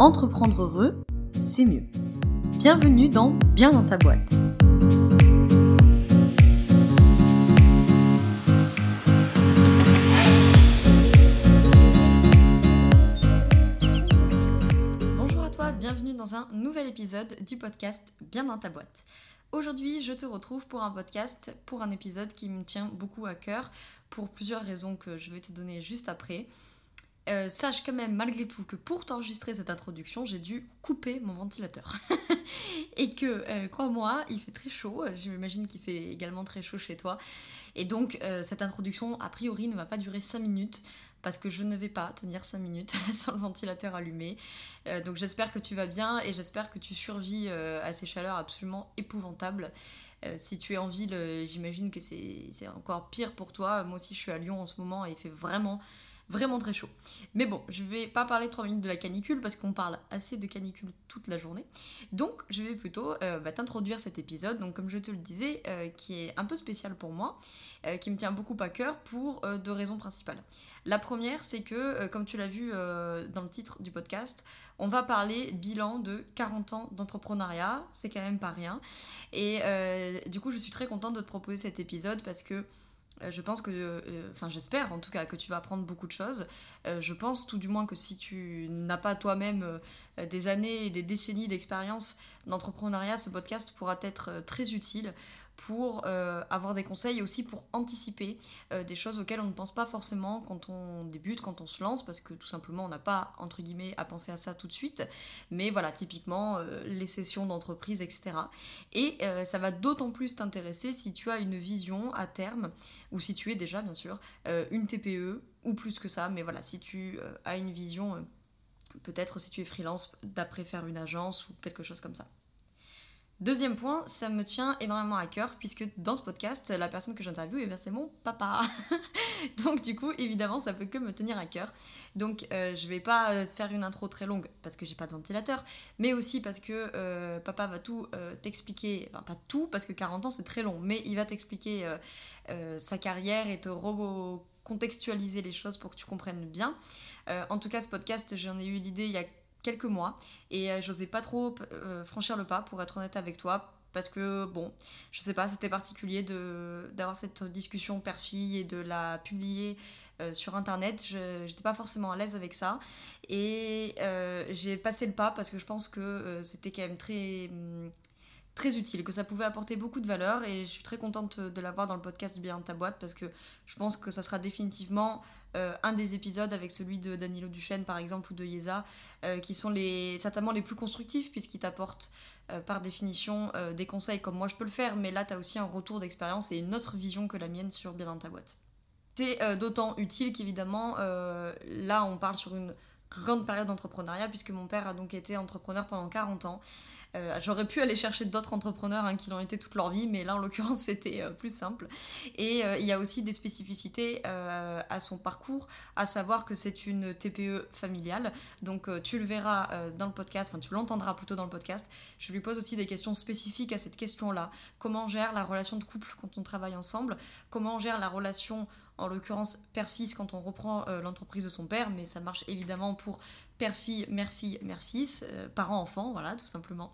Entreprendre heureux, c'est mieux. Bienvenue dans Bien dans ta boîte. Bonjour à toi, bienvenue dans un nouvel épisode du podcast Bien dans ta boîte. Aujourd'hui, je te retrouve pour un podcast, pour un épisode qui me tient beaucoup à cœur, pour plusieurs raisons que je vais te donner juste après. Euh, sache quand même malgré tout que pour t'enregistrer cette introduction, j'ai dû couper mon ventilateur. et que, euh, crois-moi, il fait très chaud. J'imagine qu'il fait également très chaud chez toi. Et donc, euh, cette introduction, a priori, ne va pas durer 5 minutes parce que je ne vais pas tenir 5 minutes sans le ventilateur allumé. donc, j'espère que tu vas bien et j'espère que tu survis à ces chaleurs absolument épouvantables. si tu es en ville, j'imagine que c'est encore pire pour toi. Moi aussi, je suis à Lyon en ce moment et il fait vraiment vraiment très chaud. Mais bon, je vais pas parler 3 minutes de la canicule parce qu'on parle assez de canicule toute la journée. Donc je vais plutôt euh, bah, t'introduire cet épisode, donc comme je te le disais, euh, qui est un peu spécial pour moi, euh, qui me tient beaucoup à cœur pour deux raisons principales. La première, c'est que, comme tu l'as vu dans le titre du podcast, on va parler bilan de 40 ans d'entrepreneuriat, c'est quand même pas rien. Et du coup, je suis très contente de te proposer cet épisode parce que je pense que, euh, enfin j'espère en tout cas que tu vas apprendre beaucoup de choses. Euh, je pense tout du moins que si tu n'as pas toi-même des années et des décennies d'expérience d'entrepreneuriat, ce podcast pourra être très utile pour euh, avoir des conseils et aussi pour anticiper euh, des choses auxquelles on ne pense pas forcément quand on débute, quand on se lance, parce que tout simplement on n'a pas, entre guillemets, à penser à ça tout de suite. Mais voilà, typiquement euh, les sessions d'entreprise, etc. Et ça va d'autant plus t'intéresser si tu as une vision à terme, ou si tu es déjà, bien sûr, une TPE, ou plus que ça, mais voilà, si tu as une vision, peut-être si tu es freelance, d'après faire une agence ou quelque chose comme ça. Deuxième point, ça me tient énormément à cœur puisque dans ce podcast, la personne que j'interviewe, eh c'est mon papa. Donc du coup, évidemment, ça peut que me tenir à cœur. Donc euh, je vais pas euh, faire une intro très longue parce que j'ai pas de ventilateur, mais aussi parce que euh, papa va tout t'expliquer, enfin pas tout parce que 40 ans c'est très long, mais il va t'expliquer sa carrière et te contextualiser les choses pour que tu comprennes bien. en tout cas, ce podcast, j'en ai eu l'idée il y a quelques mois et euh, j'osais pas trop euh, franchir le pas pour être honnête avec toi parce que bon, je sais pas, c'était particulier de d'avoir cette discussion père-fille et de la publier euh, sur internet. Je j'étais pas forcément à l'aise avec ça et j'ai passé le pas parce que je pense que c'était quand même très très utile, que ça pouvait apporter beaucoup de valeur et je suis très contente de l'avoir dans le podcast Bien ta boîte parce que je pense que ça sera définitivement euh, un des épisodes avec celui de Danilo Duchesne par exemple ou de Yeza euh, qui sont les, certainement les plus constructifs puisqu'ils t'apportent euh, par définition des conseils comme moi je peux le faire mais là tu as aussi un retour d'expérience et une autre vision que la mienne sur Bien dans ta boîte. C'est d'autant utile qu'évidemment là on parle sur une grande période d'entrepreneuriat puisque mon père a donc été entrepreneur pendant 40 ans. Euh, j'aurais pu aller chercher d'autres entrepreneurs hein, qui l'ont été toute leur vie, mais là en l'occurrence c'était euh, plus simple. Et euh, il y a aussi des spécificités à son parcours, à savoir que c'est une TPE familiale. Donc tu le verras dans le podcast, enfin tu l'entendras plutôt dans le podcast. Je lui pose aussi des questions spécifiques à cette question-là. Comment on gère la relation de couple quand on travaille ensemble? Comment on gère la relation en l'occurrence père-fils quand on reprend l'entreprise de son père, mais ça marche évidemment pour père-fille, mère-fille, mère-fils, euh, parent-enfant, voilà, tout simplement.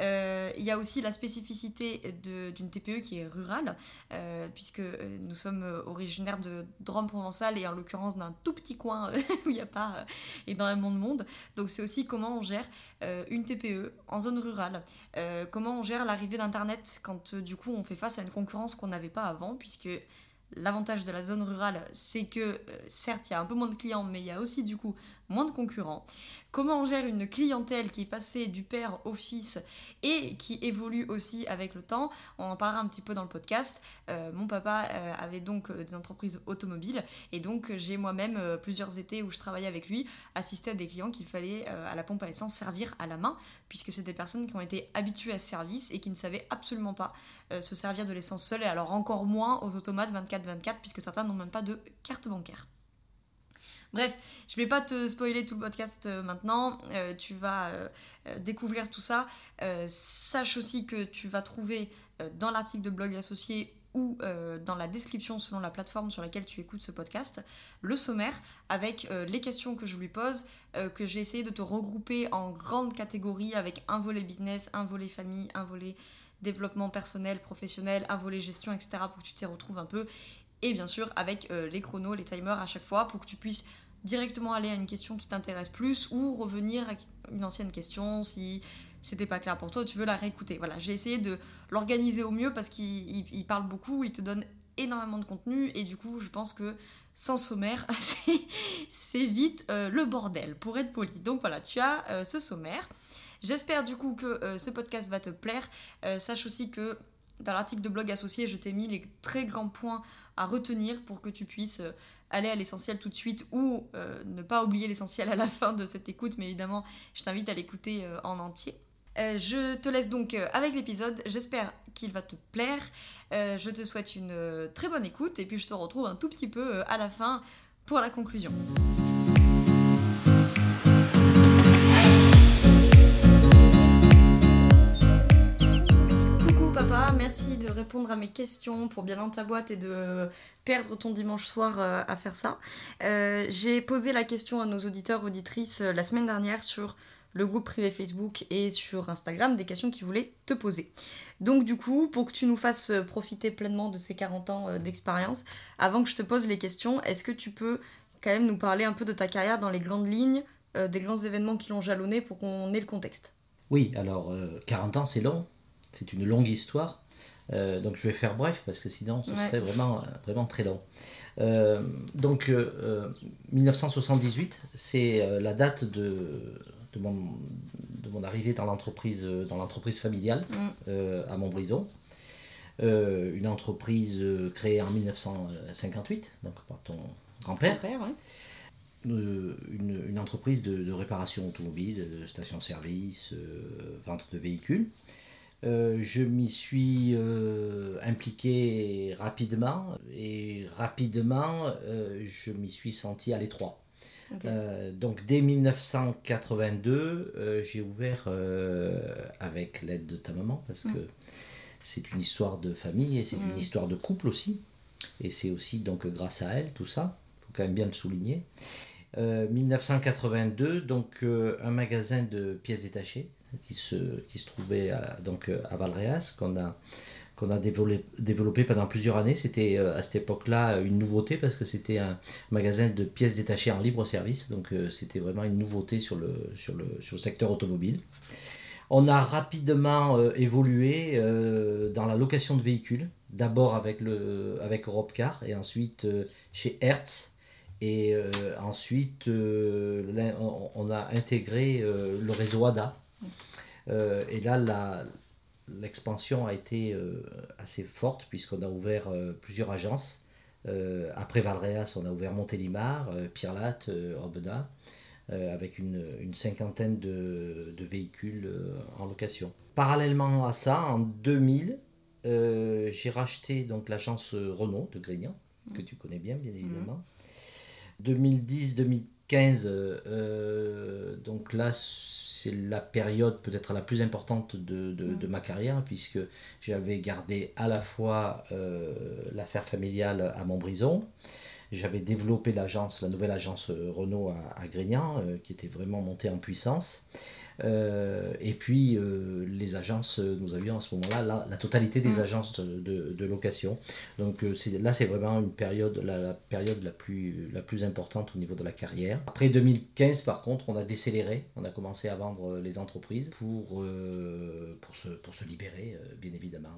Euh, il y a aussi la spécificité d'une TPE qui est rurale, euh, puisque nous sommes originaires de Drôme provençal et en l'occurrence d'un tout petit coin où il n'y a pas énormément de monde. Donc c'est aussi comment on gère une TPE en zone rurale, comment on gère l'arrivée d'Internet quand du coup on fait face à une concurrence qu'on n'avait pas avant, puisque L'avantage de la zone rurale, c'est que certes, il y a un peu moins de clients, mais il y a aussi du coup moins de concurrents. Comment on gère une clientèle qui est passée du père au fils et qui évolue aussi avec le temps? On en parlera un petit peu dans le podcast. Euh, mon papa euh, avait donc euh, des entreprises automobiles et donc j'ai moi-même plusieurs étés où je travaillais avec lui assisté à des clients qu'il fallait à la pompe à essence servir à la main puisque c'est des personnes qui ont été habituées à ce service et qui ne savaient absolument pas se servir de l'essence seule et alors encore moins aux automates 24-24 puisque certains n'ont même pas de carte bancaire. Bref, je vais pas te spoiler tout le podcast euh, maintenant, euh, tu vas euh, découvrir tout ça. sache aussi que tu vas trouver dans l'article de blog associé ou dans la description selon la plateforme sur laquelle tu écoutes ce podcast le sommaire avec les questions que je lui pose, que j'ai essayé de te regrouper en grandes catégories avec un volet business, un volet famille, un volet développement personnel, professionnel, un volet gestion, etc. pour que tu t'y retrouves un peu. Et bien sûr avec les chronos, les timers à chaque fois pour que tu puisses directement aller à une question qui t'intéresse plus ou revenir à une ancienne question si c'était pas clair pour toi, tu veux la réécouter. Voilà, j'ai essayé de l'organiser au mieux parce qu'il parle beaucoup, il te donne énormément de contenu et du coup, je pense que sans sommaire, c'est vite euh, le bordel, pour être poli. Donc voilà, tu as euh, ce sommaire. J'espère du coup que euh, ce podcast va te plaire. sache aussi que dans l'article de blog associé, je t'ai mis les très grands points à retenir pour que tu puisses aller à l'essentiel tout de suite ou ne pas oublier l'essentiel à la fin de cette écoute. Mais évidemment, je t'invite à l'écouter en entier. Euh, je te laisse donc euh, avec l'épisode. J'espère qu'il va te plaire. Euh, je te souhaite une très bonne écoute et puis je te retrouve un tout petit peu à la fin pour la conclusion. Merci de répondre à mes questions pour bien dans ta boîte et de perdre ton dimanche soir à faire ça. J'ai posé la question à nos auditeurs, auditrices la semaine dernière sur le groupe privé Facebook et sur Instagram des questions qu'ils voulaient te poser. Donc du coup, pour que tu nous fasses profiter pleinement de ces 40 ans euh, d'expérience, avant que je te pose les questions, est-ce que tu peux quand même nous parler un peu de ta carrière dans les grandes lignes, euh, des grands événements qui l'ont jalonné pour qu'on ait le contexte? Oui, alors 40 euh, ans c'est long, c'est une longue histoire. donc je vais faire bref parce que sinon ce serait vraiment, vraiment très long. donc 1978, c'est la date de, de mon, de mon arrivée dans l'entreprise dans l'entreprise familiale mm. euh, à Montbrison. Euh, une entreprise euh, créée en 1958, donc par ton grand-père. une, une, entreprise de, de, réparation automobile, de station-service, vente de véhicules. Je m'y suis impliqué rapidement et rapidement je m'y suis senti à l'étroit. Euh, donc dès 1982, euh, j'ai ouvert euh, avec l'aide de ta maman parce mm. que c'est une histoire de famille et c'est une mm. histoire de couple aussi. Et c'est aussi donc grâce à elle tout ça. Il faut quand même bien le souligner. 1982, donc un magasin de pièces détachées qui se, qui se trouvait à, donc à Valréas qu'on a qu'on a développé, pendant plusieurs années. C'était euh, à cette époque-là une nouveauté parce que c'était un magasin de pièces détachées en libre service. Donc euh, c'était vraiment une nouveauté sur le, sur, le, sur le secteur automobile. On a rapidement euh, évolué dans la location de véhicules, d'abord avec, le, avec Europcar et ensuite chez Hertz. Et ensuite, on, a intégré le réseau ADA. Et là, l'expansion a été euh, assez forte puisqu'on a ouvert euh, plusieurs agences. Euh, après Valréas, on a ouvert Montélimar, Pirlat, Aubenas, avec une, une, cinquantaine de, de véhicules en location. Parallèlement à ça, en 2000, j'ai racheté donc l'agence Renault de Grignan, que tu connais bien, bien évidemment. 2010-2015, donc là, c'est la période peut-être la plus importante de, de, de, ma carrière, puisque j'avais gardé à la fois euh, l'affaire familiale à Montbrison, j'avais développé l'agence, la nouvelle agence Renault à, à Grignan, euh, qui était vraiment montée en puissance. Euh, et puis euh, les agences, nous avions à ce moment-là la, totalité des mm. agences de, de, location. Donc euh, là c'est vraiment une période, la, la, période la plus, la plus importante au niveau de la carrière. Après 2015 par contre on a décéléré, on a commencé à vendre les entreprises pour, pour, se, pour se libérer bien évidemment.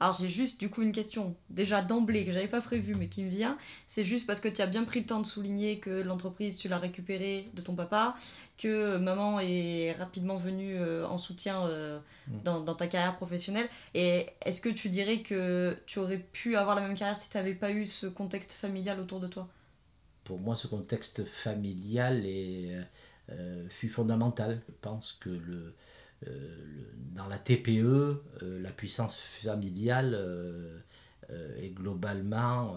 Alors j'ai juste du coup une question déjà d'emblée que j'avais pas prévue mais qui me vient. C'est juste parce que tu as bien pris le temps de souligner que l'entreprise tu l'as récupérée de ton papa, que maman est rapidement venue euh, en soutien euh, mm. dans, dans, ta carrière professionnelle. Et est-ce que tu dirais que tu aurais pu avoir la même carrière si tu n'avais pas eu ce contexte familial autour de toi? Pour moi ce contexte familial est, euh, fut fondamental. Je pense que le euh, dans la TPE, euh, la puissance familiale est globalement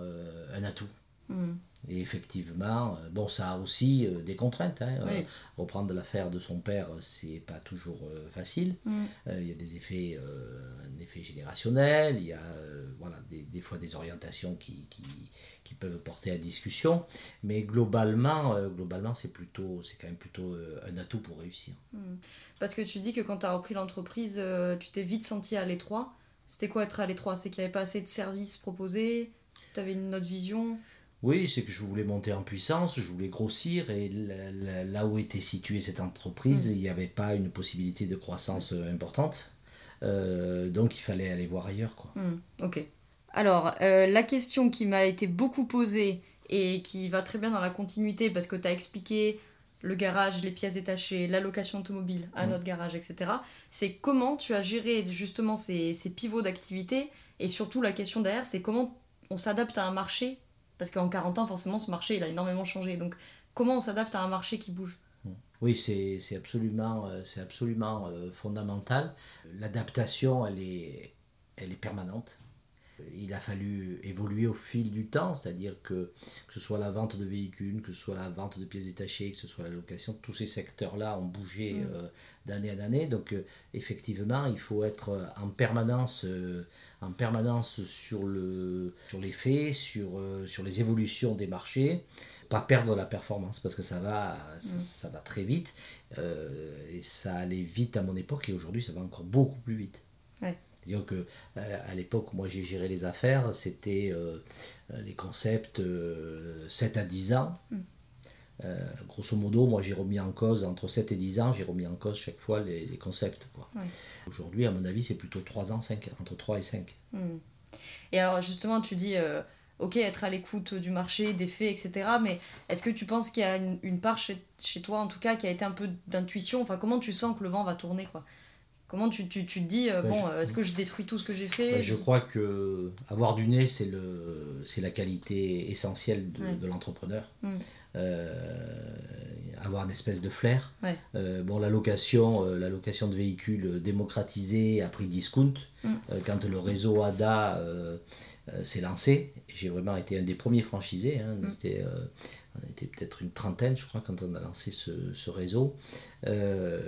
un atout. Hmm. Et effectivement, euh, bon, ça a aussi euh, des contraintes. Hein. Euh, reprendre l'affaire de son père, c'est pas toujours facile. Hmm. Il y a des effets, un effet générationnel, il y a voilà, des, des, fois des orientations qui, qui, qui, peuvent porter à discussion. Mais globalement, globalement c'est plutôt, c'est quand même plutôt un atout pour réussir. Hmm. Parce que tu dis que quand tu as repris l'entreprise, tu t'es vite senti à l'étroit. C'était quoi être à l'étroit? C'est qu'il n'y avait pas assez de services proposés? Tu avais une autre vision? Oui, c'est que je voulais monter en puissance, je voulais grossir et là, où était située cette entreprise, mm. il n'y avait pas une possibilité de croissance euh, importante. Euh, donc il fallait aller voir ailleurs. Quoi. Mm, ok. Alors, euh, la question qui m'a été beaucoup posée et qui va très bien dans la continuité parce que tu as expliqué le garage, les pièces détachées, la location automobile à notre garage, etc. C'est comment tu as géré justement ces, ces pivots d'activité et surtout la question derrière, c'est comment on s'adapte à un marché parce qu'en 40 ans, forcément, ce marché, il a énormément changé. Donc, comment on s'adapte à un marché qui bouge? Oui, c'est absolument, euh, c'est absolument euh, fondamental. L'adaptation, elle est, elle est permanente il a fallu évoluer au fil du temps, c'est-à-dire que, que ce soit la vente de véhicules, que ce soit la vente de pièces détachées, que ce soit la location, tous ces secteurs-là ont bougé mm. euh, d'année en année. Donc euh, effectivement, il faut être en permanence, euh, en permanence sur, le, sur les faits, sur, sur les évolutions des marchés, pas perdre la performance parce que ça va, ça, mm. va très vite. et ça allait vite à mon époque et aujourd'hui ça va encore beaucoup plus vite. C'est-à-dire que à l'époque où moi j'ai géré les affaires, c'était euh, les concepts 7 euh, à 10 ans. Mm. Euh, grosso modo, moi j'ai remis en cause, entre 7 et 10 ans, j'ai remis en cause chaque fois les, concepts. Aujourd'hui, à mon avis, c'est plutôt 3 ans, 5, entre 3 et 5. Mm. Et alors justement, tu dis, ok, être à l'écoute du marché, des faits, etc. Mais est-ce que tu penses qu'il y a une, une part chez, chez, toi, en tout cas, qui a été un peu d'intuition? Enfin, comment tu sens que le vent va tourner quoi? Comment tu, tu, tu te dis, euh, bon, euh, est-ce que je détruis tout ce que j'ai fait Je crois que avoir du nez, c'est, le, c'est la qualité essentielle de, l'entrepreneur. Mm. Euh, avoir une espèce de flair. bon, la location, la location de véhicules démocratisée à prix discount, mm. quand le réseau ADA s'est lancé, j'ai vraiment été un des premiers franchisés. Hein, mm on était peut-être une trentaine, je crois, quand on a lancé ce, réseau. Euh,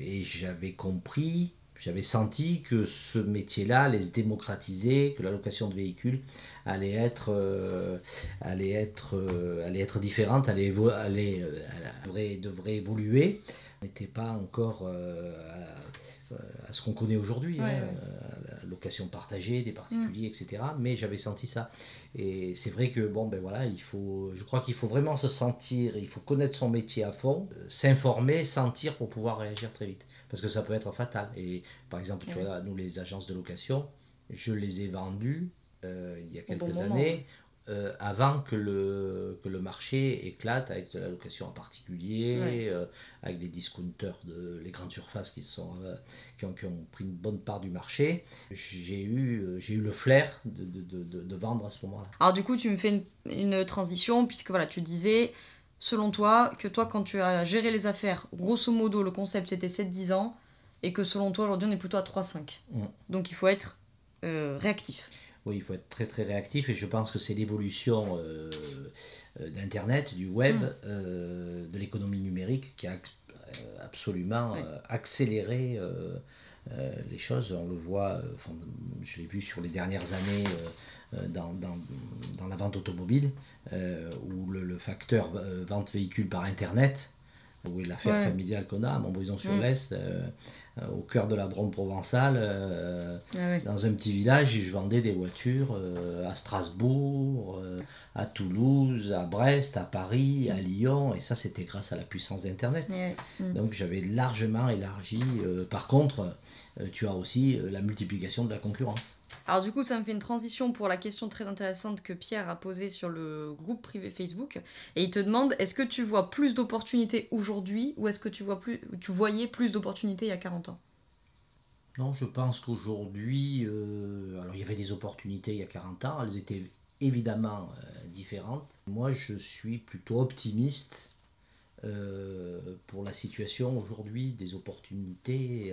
et j'avais compris, j'avais senti que ce métier-là allait se démocratiser, que la location de véhicules allait être, euh, allait être, euh, allait être différente, allait, allait, devrait, devrait évoluer. On n'était pas encore à, ce qu'on connaît aujourd'hui. Hein, location partagée des particuliers, mm. etc. Mais j'avais senti ça. Et c'est vrai que, bon, ben voilà, il faut, je crois qu'il faut vraiment se sentir, il faut connaître son métier à fond, euh, s'informer, sentir pour pouvoir réagir très vite. Parce que ça peut être fatal. Et par exemple, tu vois, nous, les agences de location, je les ai vendues euh, il y a quelques années euh, avant que le, que le marché éclate avec de la location en particulier, euh, avec les discounters, de, les grandes surfaces qui, sont, euh, qui, ont, qui, ont, pris une bonne part du marché, j'ai eu, j'ai eu le flair de, de, de, de vendre à ce moment-là. Alors du coup, tu me fais une, une, transition, puisque voilà, tu disais, selon toi, que toi, quand tu as géré les affaires, grosso modo, le concept c'était 7-10 ans, et que selon toi, aujourd'hui, on est plutôt à 3-5. Mm. Donc il faut être réactif oui, il faut être très très réactif et je pense que c'est l'évolution euh, euh, d'Internet, du web, mm. euh, de l'économie numérique qui a absolument accéléré les choses. On le voit, je l'ai vu sur les dernières années dans, dans, dans, la vente automobile, où le, le facteur vente véhicule par Internet oui, l'affaire familiale qu'on a à Montbrison-sur-l'Est, mm. euh, euh, au cœur de la Drôme provençale, euh, ah dans un petit village, et je vendais des voitures à Strasbourg, à Toulouse, à Brest, à Paris, à mm. Lyon, et ça c'était grâce à la puissance d'Internet. Mm. Donc j'avais largement élargi. par contre, tu as aussi la multiplication de la concurrence. Alors du coup, ça me fait une transition pour la question très intéressante que Pierre a posée sur le groupe privé Facebook. Et il te demande, est-ce que tu vois plus d'opportunités aujourd'hui ou est-ce que tu, vois plus, tu voyais plus d'opportunités il y a 40 ans? Non, je pense qu'aujourd'hui, euh, alors il y avait des opportunités il y a 40 ans, elles étaient évidemment euh, différentes. Moi, je suis plutôt optimiste euh, pour la situation aujourd'hui des opportunités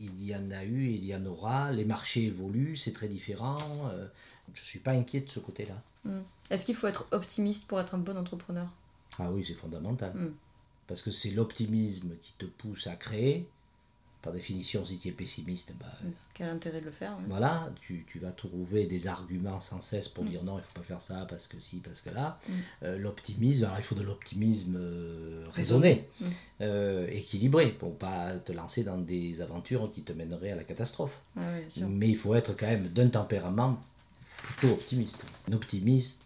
il y en a eu, il y en aura, les marchés évoluent, c'est très différent. euh, je ne suis pas inquiet de ce côté-là. Mm. Est-ce qu'il faut être optimiste pour être un bon entrepreneur? Ah oui, c'est fondamental. Mm. Parce que c'est l'optimisme qui te pousse à créer. Par définition, si tu es pessimiste, bah, Quel intérêt de le faire hein voilà, tu, tu vas trouver des arguments sans cesse pour Mm. dire non, il faut pas faire ça parce que si, parce que là. Euh, l'optimisme, alors il faut de l'optimisme euh, raisonné, Mm. euh, équilibré, pour pas te lancer dans des aventures qui te mèneraient à la catastrophe. Sûr. Mais il faut être quand même d'un tempérament plutôt optimiste. Un optimisme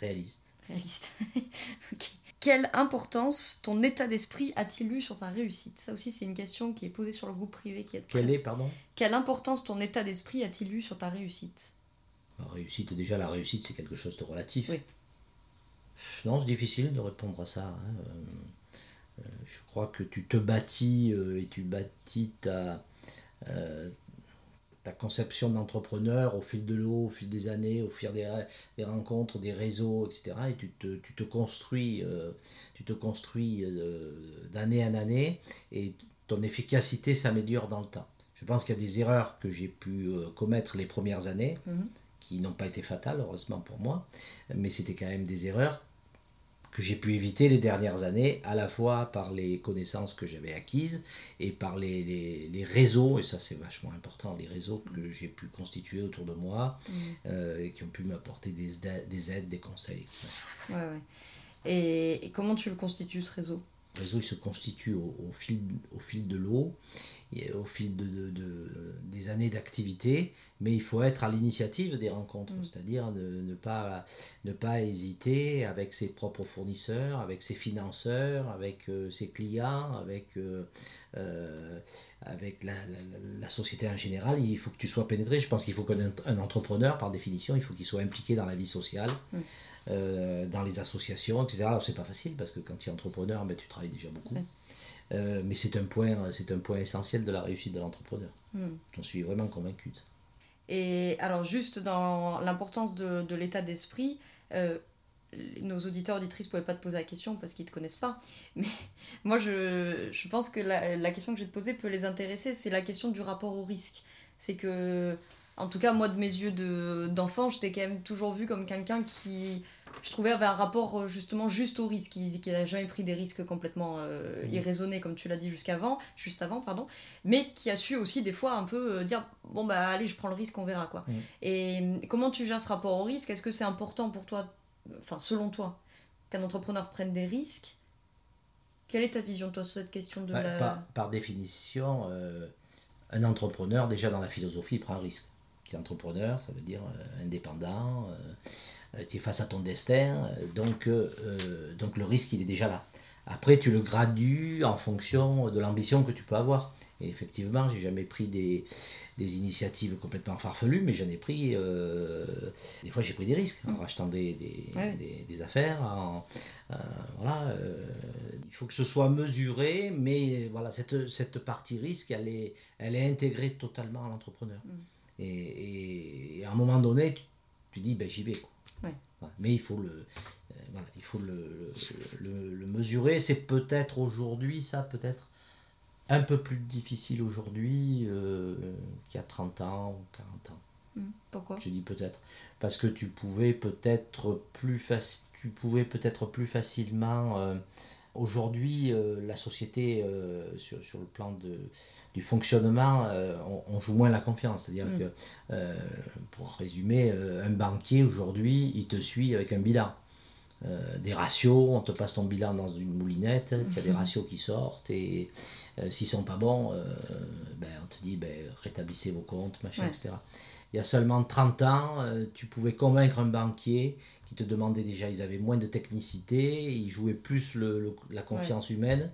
réaliste. Réaliste. Ok. Quelle importance ton état d'esprit a-t-il eu sur ta réussite? Ça aussi, c'est une question qui est posée sur le groupe privé. Qui est Quelle est, pardon? Quelle importance ton état d'esprit a-t-il eu sur ta réussite? La réussite, déjà, la réussite, c'est quelque chose de relatif. Oui. Non, c'est difficile de répondre à ça. hein. Euh, euh, je crois que tu te bâtis euh, et tu bâtis ta, euh, ta conception d'entrepreneur au fil de l'eau, au fil des années, au fil des, des rencontres, des réseaux, etc. Et tu te, tu te construis, euh, tu te construis euh, d'année en année et ton efficacité s'améliore dans le temps. Je pense qu'il y a des erreurs que j'ai pu euh, commettre les premières années Mhm. qui n'ont pas été fatales, heureusement pour moi, mais c'était quand même des erreurs que j'ai pu éviter les dernières années, à la fois par les connaissances que j'avais acquises et par les, les, les réseaux, et ça c'est vachement important, les réseaux que j'ai pu constituer autour de moi euh, et qui ont pu m'apporter des, des aides, des conseils, etc. Ouais, ouais. Et, et comment tu le constitues ce réseau? Le réseau il se constitue au, au fil, au fil de l'eau, au fil de, de- de- des années d'activité, mais il faut être à l'initiative des rencontres, c'est-à-dire ne, ne pas, ne pas hésiter avec ses propres fournisseurs, avec ses financeurs, avec euh, ses clients, avec, euh, euh, avec la, la- la société en général. Il faut que tu sois pénétré. Je pense qu'il faut qu'un un entrepreneur, par définition, il faut qu'il soit impliqué dans la vie sociale. euh, dans les associations, etc. Alors, c'est pas facile parce que quand tu es entrepreneur, ben, tu travailles déjà beaucoup. Ouais. Mais c'est un point, c'est un point essentiel de la réussite de l'entrepreneur. J'en suis vraiment convaincu de ça. Et alors, juste dans l'importance de, de l'état d'esprit, euh, nos auditeurs, auditrices ne pouvaient pas te poser la question parce qu'ils ne te connaissent pas. Mais moi, je, je pense que la, question que je vais te poser peut les intéresser. C'est la question du rapport au risque. C'est que, en tout cas, moi, de mes yeux de- d'enfant, j'étais quand même toujours vu comme quelqu'un qui, je trouvais, avait un rapport euh, justement juste au risque, qui qui n'a jamais pris des risques complètement euh, irraisonnés, comme tu l'as dit jusqu'avant, juste avant, pardon, mais qui a su aussi des fois un peu euh, dire bon bah allez, je prends le risque, on verra quoi. Mm. Et euh, comment tu gères ce rapport au risque? Est-ce que c'est important pour toi, enfin selon toi, qu'un entrepreneur prenne des risques? Quelle est ta vision toi sur cette question de Ouais, la... par, par définition, euh, un entrepreneur, déjà dans la philosophie, il prend un risque. Tu es entrepreneur, ça veut dire euh, indépendant, tu es face à ton destin, euh, donc, euh, euh, donc le risque, il est déjà là. Après, tu le gradues en fonction de l'ambition que tu peux avoir. Et effectivement, j'ai jamais pris des, des initiatives complètement farfelues, mais j'en ai pris. euh, des fois, j'ai pris des risques en rachetant des, des, Ouais. des- des affaires. en- euh, voilà, euh, il faut que ce soit mesuré, mais voilà, cette, cette partie risque, elle est, elle est intégrée totalement à l'entrepreneur. Et, et- et à un moment donné, tu, tu dis, ben, j'y vais. quoi. Ouais. Mais il faut le, euh, voilà, il faut le, le, mesurer. C'est peut-être aujourd'hui, ça, peut-être un peu plus difficile aujourd'hui euh, qu'il y a 30 ans ou 40 ans. Hmm, Pourquoi? Je dis peut-être. Parce que tu pouvais peut-être plus, faci- tu pouvais peut-être plus facilement. euh, Aujourd'hui, euh, la société, euh, sur, sur le plan de, du fonctionnement, euh, on, on joue moins la confiance. C'est-à-dire Mm. que, pour résumer, un banquier aujourd'hui, il te suit avec un bilan. Des ratios, on te passe ton bilan dans une moulinette, il y a des ratios qui sortent et s'ils sont pas bons, ben, on te dit ben, rétablissez vos comptes, machin, Ouais. etc. Il y a seulement 30 ans, tu pouvais convaincre un banquier qui te demandait déjà, ils avaient moins de technicité, ils jouaient plus le, le- la confiance humaine.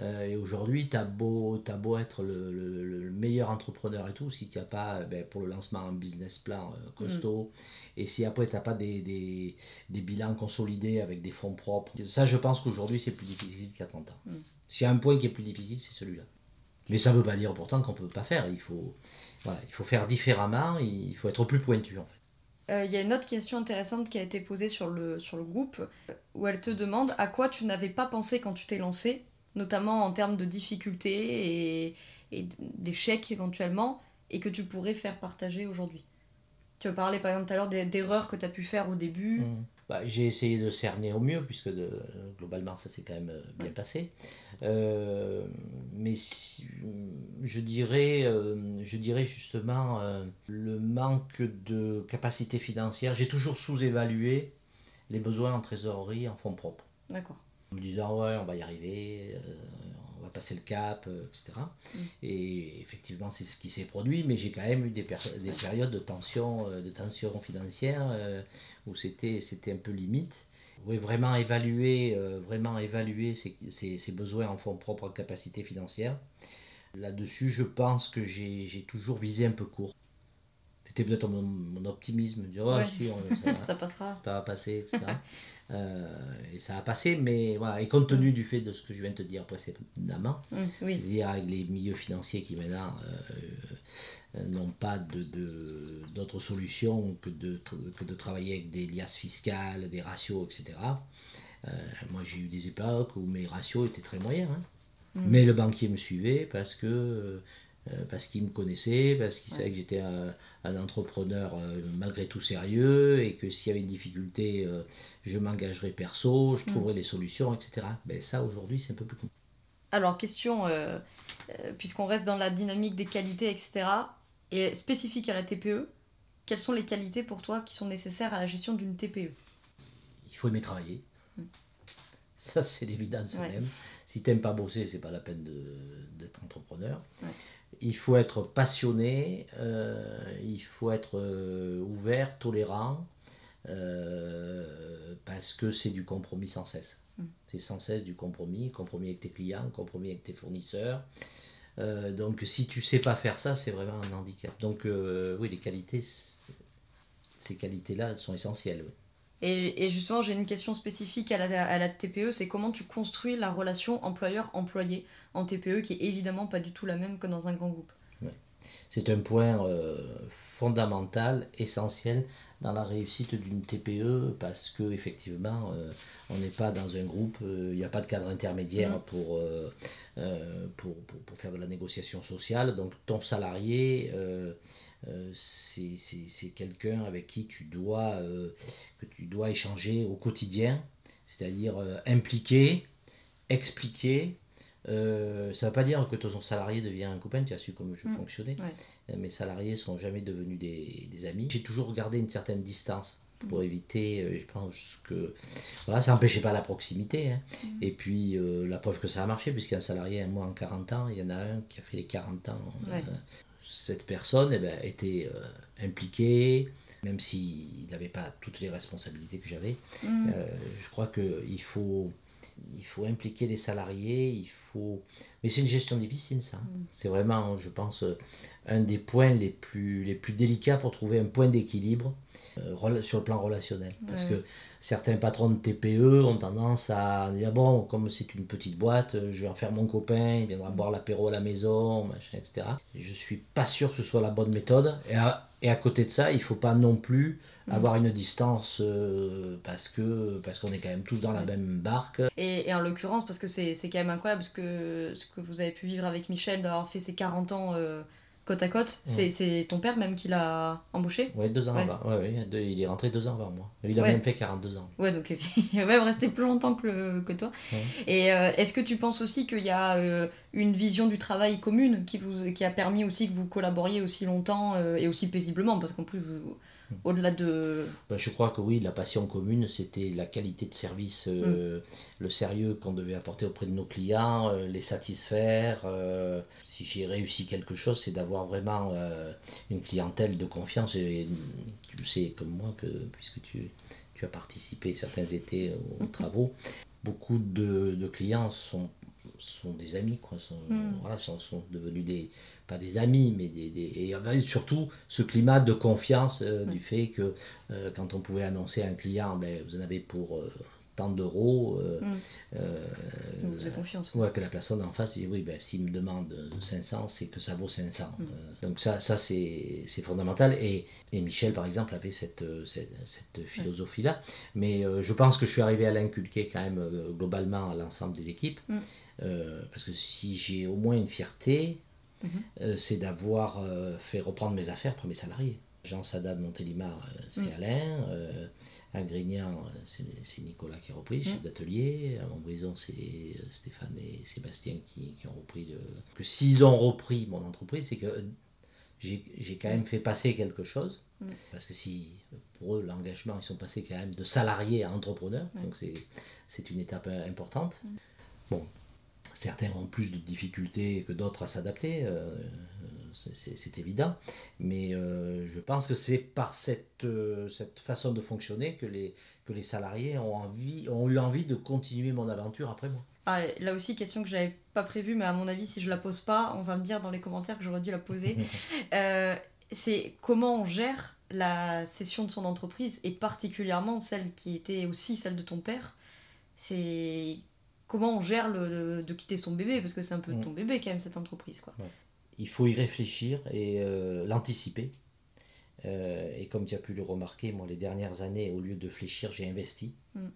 Euh, et aujourd'hui, tu as beau, t'as beau être le, le- le meilleur entrepreneur et tout, si tu n'as pas ben, pour le lancement un business plan euh, costaud, et si après tu n'as pas des, des, des bilans consolidés avec des fonds propres, ça je pense qu'aujourd'hui c'est plus difficile a 30 ans. S'il y a un point qui est plus difficile, c'est celui-là. Mais ça ne veut pas dire pourtant qu'on ne peut pas faire. Il faut, voilà, il faut faire différemment, il faut être plus pointu en fait. Euh, Il y a une autre question intéressante qui a été posée sur le, groupe, où elle te demande à quoi tu n'avais pas pensé quand tu t'es lancé, notamment en termes de difficultés et, et d'échecs éventuellement, et que tu pourrais faire partager aujourd'hui Tu as parlé par exemple tout à l'heure d'erreurs que tu as pu faire au début. Mmh. Bah, j'ai essayé de cerner au mieux, puisque de, globalement ça s'est quand même euh, bien passé. Euh, mais je, dirais, euh, je dirais justement le manque de capacité financière. J'ai toujours sous-évalué les besoins en trésorerie en fonds propres. D'accord. En me disant, ouais, on va y arriver, passer le cap, euh, etc. Mm. Et effectivement, c'est ce qui s'est produit, mais j'ai quand même eu des, des périodes de tension, euh, de tension financière euh, où c'était un peu limite. Oui, vraiment évaluer, vraiment évaluer ses, ses, besoins en fonds propres, en capacité financière. Là-dessus, je pense que j'ai toujours visé un peu court. C'était peut-être mon, optimisme, dire, oh, ça, ça, passera. Ça va passer, etc. Euh, et ça a passé, mais voilà, et compte tenu du fait de ce que je viens de te dire précédemment, mmh, c'est-à-dire avec les milieux financiers qui maintenant euh, n'ont pas d'autre de, solution que de, que de travailler avec des liasses fiscales, des ratios, etc. Euh, moi j'ai eu des époques où mes ratios étaient très moyens, hein. mmh. mais le banquier me suivait parce que euh, parce qu'il me connaissait, parce qu'il savait que j'étais un, entrepreneur euh, malgré tout sérieux et que s'il y avait une difficulté, euh, je m'engagerais perso, je mm. trouverais les solutions, etc. Ben, ça, aujourd'hui, c'est un peu plus compliqué. Alors, question, puisqu'on reste dans la dynamique des qualités, etc., et spécifique à la TPE, quelles sont les qualités pour toi qui sont nécessaires à la gestion d'une TPE Il faut aimer travailler. Mm. Ça, c'est l'évidence même. Si tu n'aimes pas bosser, c'est pas la peine d'être entrepreneur il faut être passionné, euh, il faut être euh, ouvert, tolérant, euh, parce que c'est du compromis sans cesse. Mm. C'est sans cesse du compromis, compromis avec tes clients, compromis avec tes fournisseurs. donc si tu sais pas faire ça, c'est vraiment un handicap. Donc oui, les qualités, ces qualités-là, sont essentielles. Et, justement, j'ai une question spécifique à la, à la TPE, c'est comment tu construis la relation employeur-employé en TPE, qui est évidemment pas du tout la même que dans un grand groupe. C'est un point euh, fondamental, essentiel dans la réussite d'une TPE, parce que effectivement, euh, on n'est pas dans un groupe, euh, il n'y a pas de cadre intermédiaire pour, pour, pour, pour, faire de la négociation sociale. Donc ton salarié euh, c'est quelqu'un avec qui tu dois, euh, que tu dois échanger au quotidien, c'est-à-dire euh, impliquer, expliquer. ça ne veut pas dire que ton salarié devient un copain, tu as su comment je mm. fonctionnais. Mes salariés sont jamais devenus des, des amis. J'ai toujours gardé une certaine distance pour mm. éviter, je pense que voilà, ça n'empêchait pas la proximité. Hein. Mm. Et puis la preuve que ça a marché, puisqu'un salarié, moi en 40 ans, il y en a un qui a fait les 40 ans cette personne eh ben, était euh, impliquée, même s'il n'avait pas toutes les responsabilités que j'avais. Mm. Euh, je crois qu'il faut, il faut impliquer les salariés, il faut... Mais c'est une gestion difficile, ça. Mm. C'est vraiment, je pense, un des points les plus, les plus délicats pour trouver un point d'équilibre euh, sur le plan relationnel. Parce que certains patrons de TPE ont tendance à dire bon, comme c'est une petite boîte, je vais en faire mon copain, il viendra boire l'apéro à la maison, machin, etc. Je suis pas sûr que ce soit la bonne méthode. Et à, et à côté de ça, il faut pas non plus mm. avoir une distance euh, parce que parce qu'on est quand même tous dans la même barque. Et, et en l'occurrence, parce que c'est quand même incroyable ce que, ce que vous avez pu vivre avec Michel, d'avoir fait ses 40 ans. Euh, côte à côte. C'est ton père même qui l'a embauché? Oui, deux ans avant. Ouais, il est rentré deux ans avant moi. Il a même fait 42 ans. Ouais, donc il va même rester plus longtemps que, que toi. Et euh, est-ce que tu penses aussi qu'il y a euh, une vision du travail commune qui, vous, qui a permis aussi que vous collaboriez aussi longtemps euh, et aussi paisiblement? Parce qu'en plus, vous au-delà de... Ben, je crois que oui, la passion commune, c'était la qualité de service, euh, mm. le sérieux qu'on devait apporter auprès de nos clients, euh, les satisfaire. Euh, si j'ai réussi quelque chose, c'est d'avoir vraiment une clientèle de confiance. Et tu sais comme moi, que, puisque tu, tu as participé certains étés aux, travaux, beaucoup de, de clients sont sont des amis, quoi, sont, mm. voilà, sont, sont, devenus des, pas des amis, mais des, des et surtout ce climat de confiance euh, mm. du fait que euh, quand on pouvait annoncer à un client, ben, vous en avez pour tant d'euros. Mm. vous faisait confiance. Ouais, que la personne en face dit oui, ben, s'il me demande 500, c'est que ça vaut 500. Mm. donc ça, ça c'est fondamental. Et, et, Michel, par exemple, avait cette, cette, cette philosophie-là. Mais je pense que je suis arrivé à l'inculquer quand même globalement à l'ensemble des équipes. Mm. parce que si j'ai au moins une fierté, mm-hmm. c'est d'avoir fait reprendre mes affaires par mes salariés. Jean Sadat de Montélimar, euh, c'est mm. Alain. Euh, à Grignan, euh, c'est Nicolas qui a repris, chef mm. d'atelier. À Montbrison, c'est Stéphane et Sébastien qui, ont repris. Que s'ils ont repris mon entreprise, c'est que j'ai quand même fait passer quelque chose. Mm. Parce que si, pour eux, l'engagement, ils sont passés quand même de salariés à entrepreneurs. Donc c'est une étape importante. Bon, certains ont plus de difficultés que d'autres à s'adapter c'est évident. Mais euh, je pense que c'est par cette, euh, cette façon de fonctionner que les, que les salariés ont, envie, ont eu envie de continuer mon aventure après moi. Ah, là aussi, question que j'avais pas prévue, mais à mon avis, si je la pose pas, on va me dire dans les commentaires que j'aurais dû la poser. Euh, c'est comment on gère la cession de son entreprise et particulièrement celle qui était aussi celle de ton père. C'est comment on gère le, de quitter son bébé parce que c'est un peu mm. ton bébé quand même cette entreprise quoi il faut y réfléchir et euh, l'anticiper. Euh, et comme tu as pu le remarquer, moi, les dernières années, au lieu de fléchir, j'ai investi. Mm.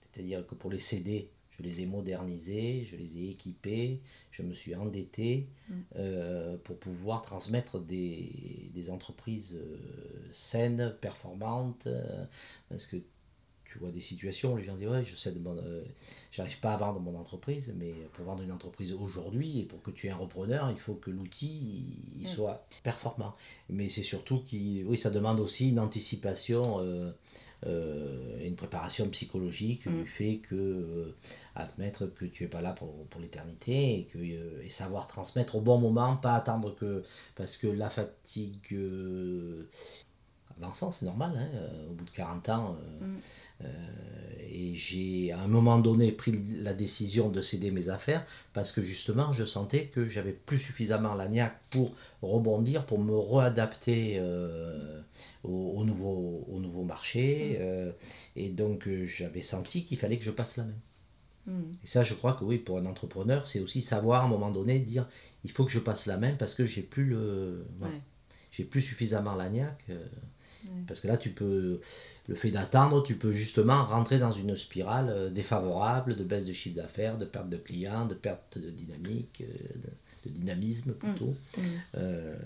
C'est-à-dire que pour les CD, je les ai modernisés, je les ai équipés, je me suis endetté mm. euh, pour pouvoir transmettre des, des entreprises saines, performantes. parce que tu vois des situations où les gens disent ouais je sais de euh, j'arrive pas à vendre mon entreprise mais pour vendre une entreprise aujourd'hui et pour que tu aies un repreneur il faut que l'outil il, soit performant mais c'est surtout qui oui ça demande aussi une anticipation euh, euh, une préparation psychologique mm. du fait que admettre que tu es pas là pour, pour l'éternité et que et savoir transmettre au bon moment pas attendre que parce que la fatigue avançant c'est normal hein, au bout de 40 ans mm. Euh, et j'ai à un moment donné pris la décision de céder mes affaires parce que justement je sentais que j'avais plus suffisamment l'agnac pour rebondir, pour me réadapter euh, au, nouveau, au nouveau marché. Mm. Euh, et donc j'avais senti qu'il fallait que je passe la main. Mm. Et ça, je crois que oui, pour un entrepreneur, c'est aussi savoir à un moment donné dire il faut que je passe la main parce que j'ai plus le, j'ai plus suffisamment l'agnac. Parce que là, tu peux, le fait d'attendre, tu peux justement rentrer dans une spirale euh, défavorable de baisse de chiffre d'affaires, de perte de clients, de perte de dynamique, euh, de, dynamisme plutôt. Mmh. Mmh. Euh,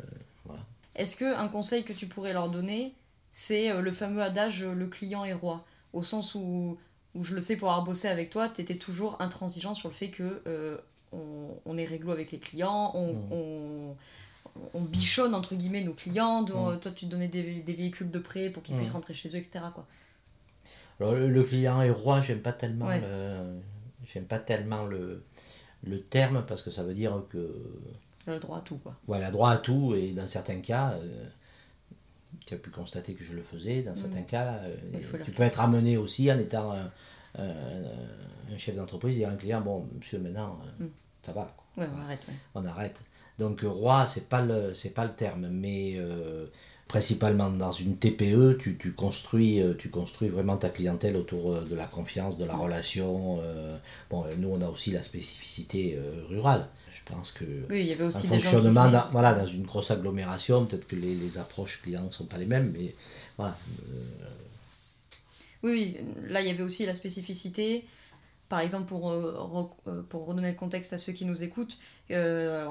Est-ce qu'un conseil que tu pourrais leur donner, c'est le fameux adage le client est roi? Au sens où, où je le sais pour avoir bossé avec toi, tu étais toujours intransigeant sur le fait que on, est réglo avec les clients, on, mmh. on on bichonne entre guillemets nos clients, mm. toi tu donnais des, des, véhicules de prêt pour qu'ils puissent mm. rentrer chez eux, etc. Quoi. Alors le, client est roi, j'aime pas tellement le, j'aime pas tellement le, le terme parce que ça veut dire que. Le droit à tout quoi. Voilà, droit à tout et dans certains cas. Euh, tu as pu constater que je le faisais, dans mm. certains cas, euh, tu peux être amené aussi en étant un, chef d'entreprise, dire à un client, bon, monsieur, maintenant, ça va. on arrête. On arrête. Donc roi, c'est pas le c'est pas le terme, mais euh, principalement dans une TPE, tu, tu, construis, euh, tu construis vraiment ta clientèle autour euh, de la confiance, de la relation. bon, nous, on a aussi la spécificité rurale. Je pense que oui, il y avait aussi un fonctionnement dans, voilà, dans une grosse agglomération, peut-être que les, les, approches clients ne sont pas les mêmes, mais voilà. Oui, là, il y avait aussi la spécificité par exemple, pour, euh, euh, pour redonner le contexte à ceux qui nous écoutent, euh,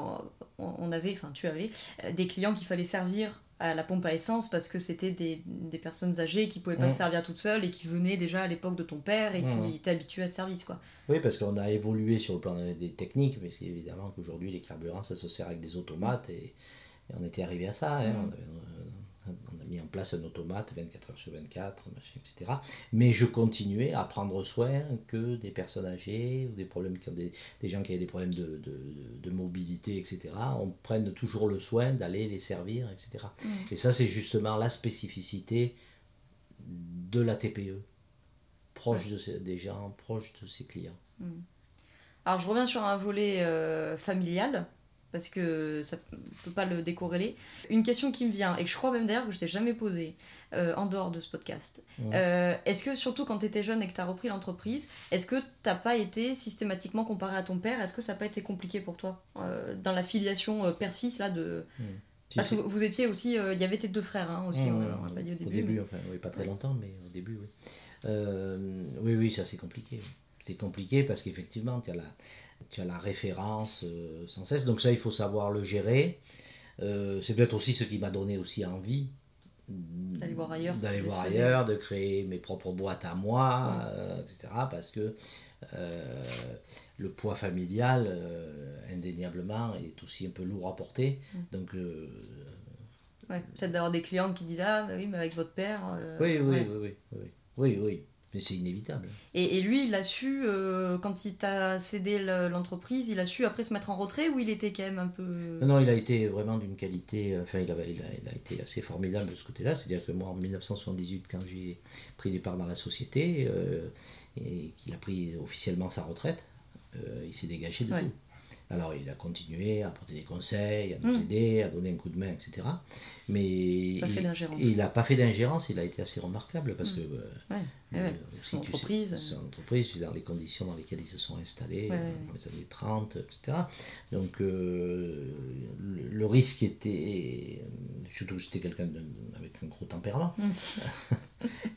on avait, enfin tu avais, des clients qu'il fallait servir à la pompe à essence parce que c'était des, des, personnes âgées qui pouvaient pas se servir toutes seules et qui venaient déjà à l'époque de ton père et qui étaient habituées à ce service. Quoi. Oui, parce qu'on a évolué sur le plan des techniques, mais c'est évidemment qu'aujourd'hui les carburants ça se sert avec des automates et, on était arrivé à ça. Hein. Mm on a mis en place un automate 24 heures sur 24, machin, etc. Mais je continuais à prendre soin que des personnes âgées ou des, problèmes, des, des gens qui avaient des problèmes de, de, de, mobilité, etc. On prenne toujours le soin d'aller les servir, etc. Et ça, c'est justement la spécificité de la TPE, proche de des gens, proche de ses clients. Mm. Alors je reviens sur un volet euh, familial. Parce que ça ne peut pas le décorréler. Une question qui me vient, et que je crois même d'ailleurs que je t'ai jamais posée euh, en dehors de ce podcast. Euh, est-ce que, surtout quand tu étais jeune et que tu as repris l'entreprise, est-ce que tu n'as pas été systématiquement comparé à ton père? Est-ce que ça n'a pas été compliqué pour toi euh, dans la filiation père-fils là de... Parce que vous étiez aussi, il y avait tes deux frères hein, aussi, on on pas dit au début. Au début, enfin, oui, pas très longtemps, mais au début, oui. oui, oui, ça c'est compliqué. C'est compliqué parce qu'effectivement, tu as la tu as la référence euh, sans cesse. Donc ça, il faut savoir le gérer. Euh, c'est peut-être aussi ce qui m'a donné aussi envie d'aller voir ailleurs, d'aller voir ailleurs, de créer mes propres boîtes à moi, euh, etc. Parce que le poids familial, indéniablement, est aussi un peu lourd à porter. Mm. Donc Ouais, peut-être d'avoir des clients qui disent Ah, bah oui, mais avec votre père. oui, oui, oui, oui, oui, oui, oui, mais c'est inévitable. Et, et, lui, il a su, euh, quand il t'a cédé l'entreprise, il a su après se mettre en retrait ou il était quand même un peu... Non, non, il a été vraiment d'une qualité, enfin il, a, il, a, été assez formidable de ce côté-là. C'est-à-dire que moi, en 1978, quand j'ai pris des parts dans la société euh, et qu'il a pris officiellement sa retraite, euh, il s'est dégagé de tout. Alors il a continué à apporter des conseils, à nous hmm. aider, à donner un coup de main, etc. Mais il n'a pas fait d'ingérence, il a été assez remarquable parce que euh, euh, c'est son entreprise. C'est son entreprise, dans les conditions dans lesquelles ils se sont installés, dans les années 30, etc. Donc euh, le, risque était, surtout que j'étais quelqu'un avec un gros tempérament. Hmm.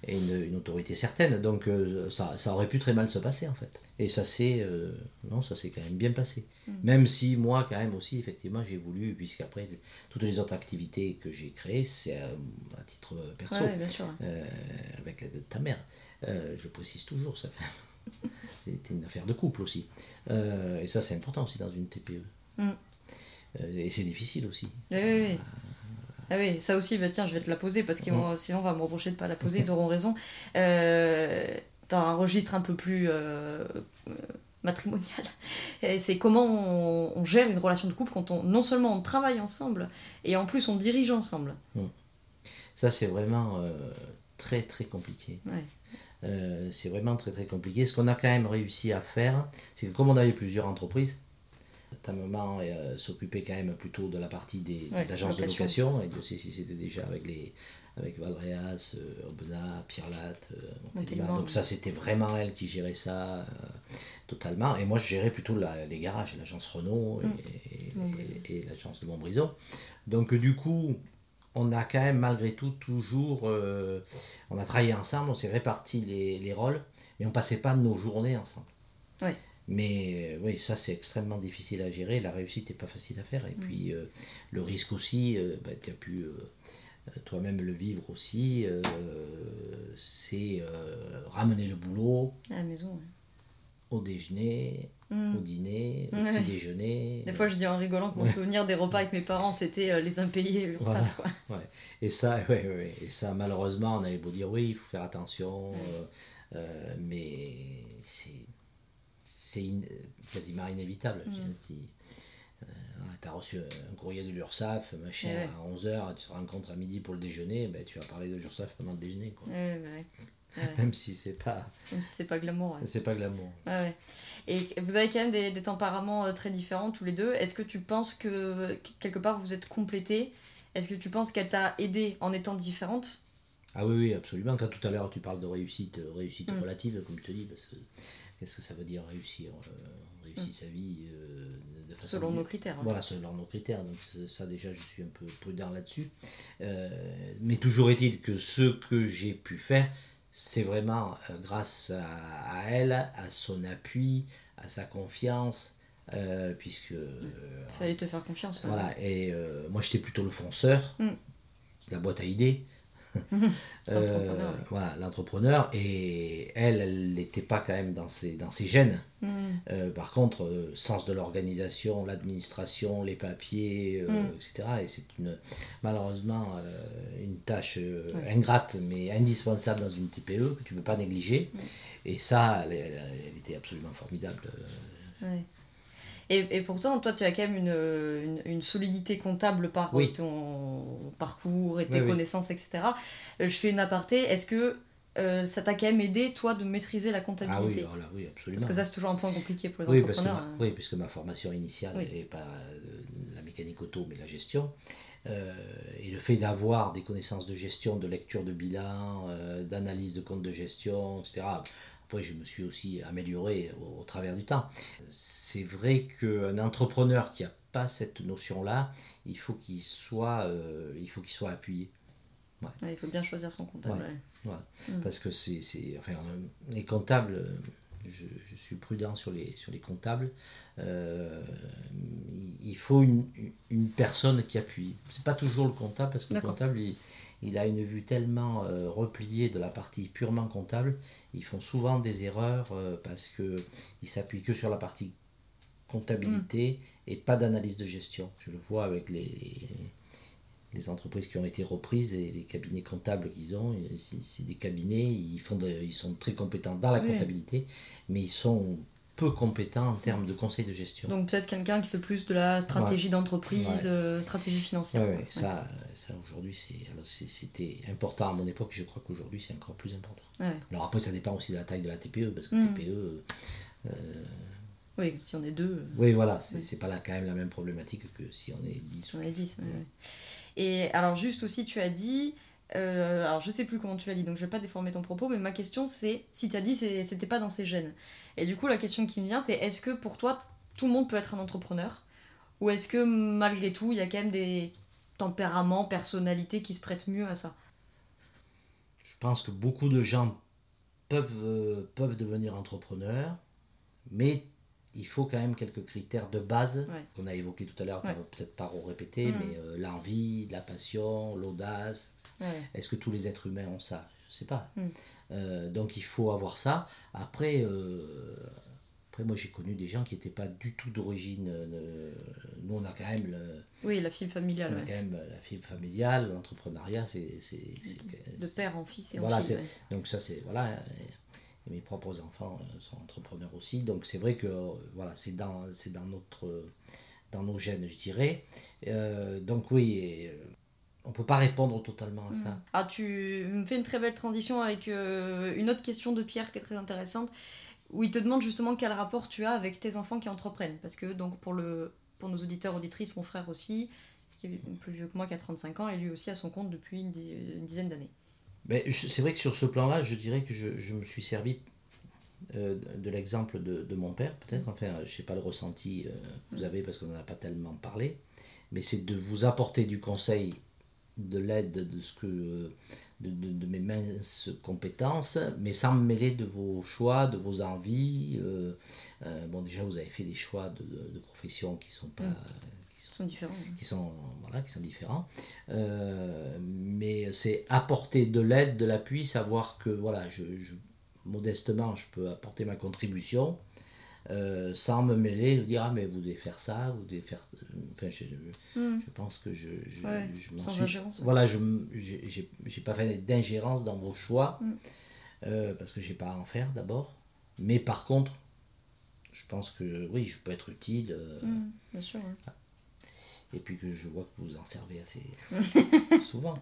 et une, autorité certaine. Donc euh, ça, ça, aurait pu très mal se passer en fait. Et ça s'est euh, non, ça s'est quand même bien passé. Mm. Même si moi quand même aussi effectivement j'ai voulu, puisqu'après toutes les autres activités que j'ai créées, c'est à, titre perso, euh, avec ta mère. je précise toujours ça. C'était une affaire de couple aussi. et ça c'est important aussi dans une TPE. Mm. et c'est difficile aussi. Oui, oui. Ah oui, ça aussi, bah tiens, je vais te la poser parce que sinon on va me reprocher de ne pas la poser, ils auront raison. Euh, dans un registre un peu plus euh, matrimonial, c'est comment on, gère une relation de couple quand on non seulement on travaille ensemble et en plus on dirige ensemble. Ça, c'est vraiment euh, très très compliqué. c'est vraiment très très compliqué. Ce qu'on a quand même réussi à faire, c'est que comme on avait plusieurs entreprises, ta maman euh, s'occupait quand même plutôt de la partie des, agences de location, et sait si c'était déjà avec les avec Valréas, euh, Aubenas, Pierre Latte, euh, Donc ça c'était vraiment elle qui gérait ça euh, totalement. Et moi je gérais plutôt la, les garages, l'agence Renault et, hum. et, l'agence de Montbrison. Donc du coup, on a quand même malgré tout toujours, on a travaillé ensemble, on s'est réparti les, les, rôles, mais on passait pas nos journées ensemble. Ouais. Mais oui, ça c'est extrêmement difficile à gérer. La réussite n'est pas facile à faire. Et mm. puis euh, le risque aussi, bah, tu as pu toi-même le vivre aussi, c'est ramener le boulot. À la maison. Au déjeuner, mm. au dîner, au petit déjeuner. Des fois, je dis en rigolant que mon souvenir des repas avec mes parents, c'était les impayés, voilà. Ouais. Et, ça, ouais, ouais, et ça, malheureusement, on avait beau dire oui, il faut faire attention, mais c'est c'est quasiment inévitable. Mm. Tu as reçu un courrier de l'URSSAF, machin, à 11h, tu te rencontres à midi pour le déjeuner, ben, tu vas parler de l'URSSAF pendant le déjeuner. Quoi. même si c'est pas. Même si c'est pas glamour. C'est pas glamour. Et vous avez quand même des, des tempéraments euh, très différents tous les deux. Est-ce que tu penses que quelque part vous êtes complétés? Est-ce que tu penses qu'elle t'a aidé en étant différente? Ah oui, oui, absolument. Quand tout à l'heure tu parles de réussite, euh, réussite mm. relative, comme je te dis, parce que qu'est-ce que ça veut dire réussir euh, Réussir mm. sa vie euh, de façon Selon nos critères. Hein. Voilà, selon nos critères. Donc ça déjà, je suis un peu prudent là-dessus. Euh, mais toujours est-il que ce que j'ai pu faire, c'est vraiment grâce à, elle, à son appui, à sa confiance. puisque. Il fallait te faire confiance. Voilà, et moi j'étais plutôt le fonceur, mm. la boîte à idées. Euh, voilà, l'entrepreneur. Et elle, elle n'était pas quand même dans ses, dans ses gènes. Mm. Euh, par contre, euh, sens de l'organisation, l'administration, les papiers, mm. etc. Et c'est une, malheureusement une tâche ingrate, mais indispensable dans une TPE que tu ne peux pas négliger. Mm. Et ça, elle, elle, était absolument formidable. Et, et, pourtant, toi, tu as quand même une, une, solidité comptable par ton parcours et tes connaissances, etc. Euh, je fais une aparté. Est-ce que euh, ça t'a quand même aidé, toi, de maîtriser la comptabilité? Ah oui, oui absolument. Parce que ça, c'est toujours un point compliqué pour les entrepreneurs. Hein. oui, puisque ma formation initiale n'est pas mécanique auto, mais la gestion. et le fait d'avoir des connaissances de gestion, de lecture de bilan, d'analyse de compte de gestion, etc. Après, je me suis aussi amélioré au, travers du temps. C'est vrai qu'un entrepreneur qui n'a pas cette notion-là, il faut qu'il soit, il faut qu'il soit appuyé il faut bien choisir son comptable. Mm. Parce que c'est, enfin, les comptables, je, je, suis prudent sur les, sur les comptables, euh, il faut une, une, personne qui appuie. C'est pas toujours le comptable, parce que le comptable, il, il, a une vue tellement euh, repliée de la partie purement comptable, ils font souvent des erreurs euh, parce qu'ils s'appuient que sur la partie comptabilité mm. et pas d'analyse de gestion. Je le vois avec les les entreprises qui ont été reprises et les cabinets comptables qu'ils ont, c'est des cabinets, ils, font ils sont très compétents dans la comptabilité, mais ils sont peu compétents en termes de conseil de gestion. Donc peut-être quelqu'un qui fait plus de la stratégie d'entreprise, euh, stratégie financière. Oui, ça, ça aujourd'hui, c'était important à mon époque, je crois qu'aujourd'hui c'est encore plus important. Alors après, ça dépend aussi de la taille de la TPE, parce que mm. TPE... Euh, oui, si on est deux. Euh, oui, voilà, c'est pas là quand même la même problématique que si on est 10. Si on est 10, oui. Et alors juste aussi, tu as dit, alors je sais plus comment tu l'as dit, donc je vais pas déformer ton propos, mais ma question c'est, si tu as dit c'était pas dans ses gènes. Et du coup, la question qui me vient, c'est est-ce que pour toi, tout le monde peut être un entrepreneur Ou est-ce que malgré tout, il y a quand même des tempéraments, personnalités qui se prêtent mieux à ça Je pense que beaucoup de gens peuvent, euh, peuvent devenir entrepreneurs, mais il faut quand même quelques critères de base qu'on a évoqués tout à l'heure, qu'on va peut-être pas répéter, mm. mais euh, l'envie, la passion, l'audace. Est-ce que tous les êtres humains ont ça? Je ne sais pas. Mm. Euh, donc il faut avoir ça. Après, euh, après moi j'ai connu des gens qui n'étaient pas du tout d'origine. nous on a quand même. Le, oui, la fibre familiale. On a quand même la fibre familiale, l'entrepreneuriat, c'est. De père en fils et voilà, en fille. Donc ça c'est. Voilà mes propres enfants euh, sont entrepreneurs aussi. Donc c'est vrai que euh, voilà, c'est dans, c'est dans, notre, dans nos gènes, je dirais. Euh, donc oui, on ne peut pas répondre totalement à ça. Mm. Ah, tu me fais une très belle transition avec une autre question de Pierre qui est très intéressante, où il te demande justement quel rapport tu as avec tes enfants qui entreprennent. Parce que donc pour, le, pour nos auditeurs, auditrices, mon frère aussi, qui est plus vieux que moi, qui a 35 ans, et lui aussi à son compte depuis une dizaine d'années c'est vrai que sur ce plan-là, je dirais que je, je me suis servi euh, de l'exemple de, de, mon père, peut-être. Enfin, je ne sais pas le ressenti euh, que vous avez parce qu'on n'en a pas tellement parlé. Mais c'est de vous apporter du conseil, de l'aide, de, ce que, de, de, mes minces compétences, mais sans me mêler de vos choix, de vos envies. Euh, bon, déjà, vous avez fait des choix de, profession qui sont pas. Mm sont différents. Qui sont, voilà, qui sont différents. Euh, mais c'est apporter de l'aide, de l'appui, savoir que voilà, je, modestement, je peux apporter ma contribution. Euh, sans me mêler, de dire ah mais vous devez faire ça, vous devez faire. Enfin, je, hmm. je pense que je. je, sans ingérence. Voilà, je j'ai pas fait d'ingérence dans vos choix hmm. euh, parce que j'ai pas à en faire d'abord. Mais par contre, je pense que oui, je peux être utile. Hmm, bien sûr et puis que je vois que vous en servez assez souvent.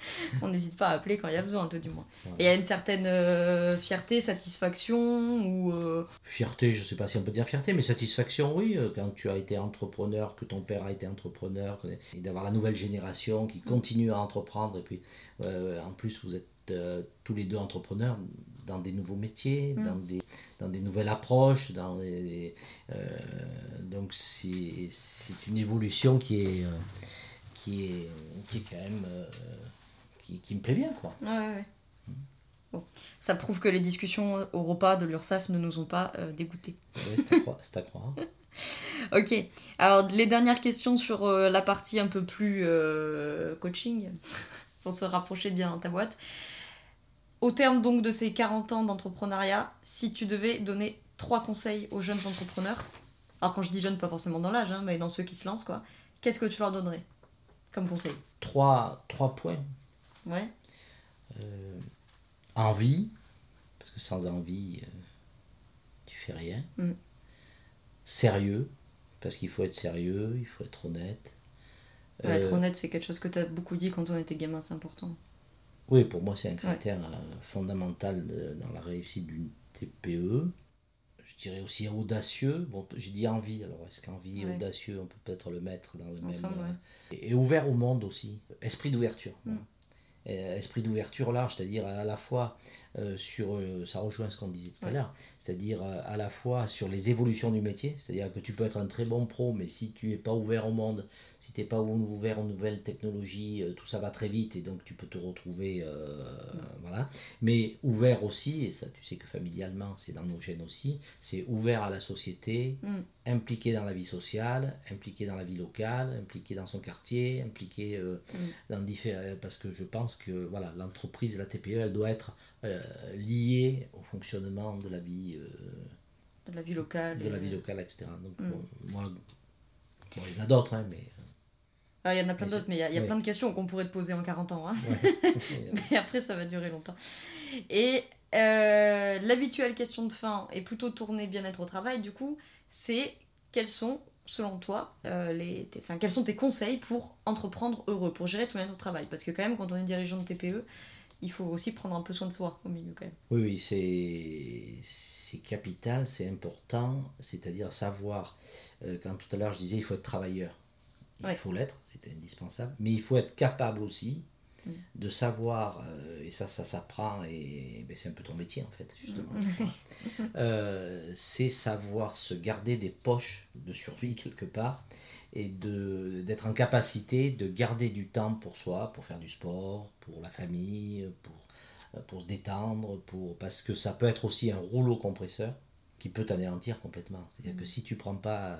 On n'hésite pas à appeler quand il y a besoin, toi du moins. Et il y a une certaine euh, fierté, satisfaction ou... Euh, fierté, je ne sais pas si on peut dire fierté, mais satisfaction, oui. Euh, quand tu as été entrepreneur, que ton père a été entrepreneur, et d'avoir la nouvelle génération qui continue à entreprendre. Et puis, en plus, vous êtes tous les deux entrepreneurs dans des nouveaux métiers, mm. dans, des, dans des nouvelles approches. Dans des, euh, donc c'est une évolution qui est, qui est, qui est quand même... Euh, qui, qui, me plaît bien. Quoi. Ouais, ouais. Mm. Bon. Ça prouve que les discussions au repas de l'URSAF ne nous ont pas dégoûtés. c'est à croire. ok. Alors, les dernières questions sur la partie un peu plus coaching, pour se rapprocher de bien dans ta boîte. Au terme donc de ces 40 ans d'entrepreneuriat, si tu devais donner trois conseils aux jeunes entrepreneurs, alors quand je dis jeunes, pas forcément dans l'âge, hein, mais dans ceux qui se lancent, quoi, qu'est-ce que tu leur donnerais comme conseil? Trois, trois points. Ouais. Euh, envie, parce que sans envie, euh, tu fais rien. Mm. Sérieux, parce qu'il faut être sérieux, il faut être honnête. être euh, honnête, c'est quelque chose que tu as beaucoup dit quand on était gamin, c'est important. Oui, pour moi, c'est un critère fondamental dans la réussite d'une TPE. je dirais aussi audacieux. Bon, j'ai dit envie, alors est-ce qu'envie et audacieux, on peut peut-être le mettre dans le Ensemble, même. ouais. et, et ouvert au monde aussi. Esprit d'ouverture. Mm. Euh, esprit d'ouverture large, c'est-à-dire à la fois euh, sur, euh, ça rejoint ce qu'on disait tout à l'heure, c'est-à-dire euh, à la fois sur les évolutions du métier, c'est-à-dire que tu peux être un très bon pro, mais si tu n'es pas ouvert au monde, si tu n'es pas ou- ouvert aux nouvelles technologies, tout ça va très vite et donc tu peux te retrouver, euh, voilà. Mais ouvert aussi, et ça tu sais que familialement c'est dans nos gènes aussi, c'est ouvert à la société, Mm. impliqué dans la vie sociale, impliqué dans la vie locale, impliqué dans son quartier, impliqué euh, dans différents... Parce que je pense que voilà, l'entreprise, la TPE, elle doit être euh, liée au fonctionnement de la vie, euh, De la vie locale. de la vie locale, etc. Donc, Mm. bon, moi, bon, il y en a d'autres, hein, mais... Ah, il y en a plein d'autres, mais il y a, il y a oui. plein de questions qu'on pourrait te poser en 40 ans. hein. euh, mais après, ça va durer longtemps. Et euh, l'habituelle question de fin est plutôt tournée bien-être au travail, du coup, c'est quels sont, selon toi, euh, les, tes- quels sont tes conseils pour entreprendre heureux, pour gérer ton bien-être au travail? Parce que quand même, quand on est dirigeant de TPE, il faut aussi prendre un peu soin de soi au milieu quand même. Oui, oui, c'est, c'est capital, c'est important, c'est-à-dire savoir, euh, quand tout à l'heure je disais, il faut être travailleur. Il Ouais. faut l'être, c'est indispensable, mais il faut être capable aussi Mm. de savoir, euh, et ça, ça s'apprend, et ben, c'est un peu ton métier en fait, justement. Euh, c'est savoir se garder des poches de survie quelque part et de, d'être en capacité de garder du temps pour soi, pour faire du sport, pour la famille, pour, pour se détendre, pour, parce que ça peut être aussi un rouleau compresseur qui peut t'anéantir complètement. C'est-à-dire que si tu prends pas...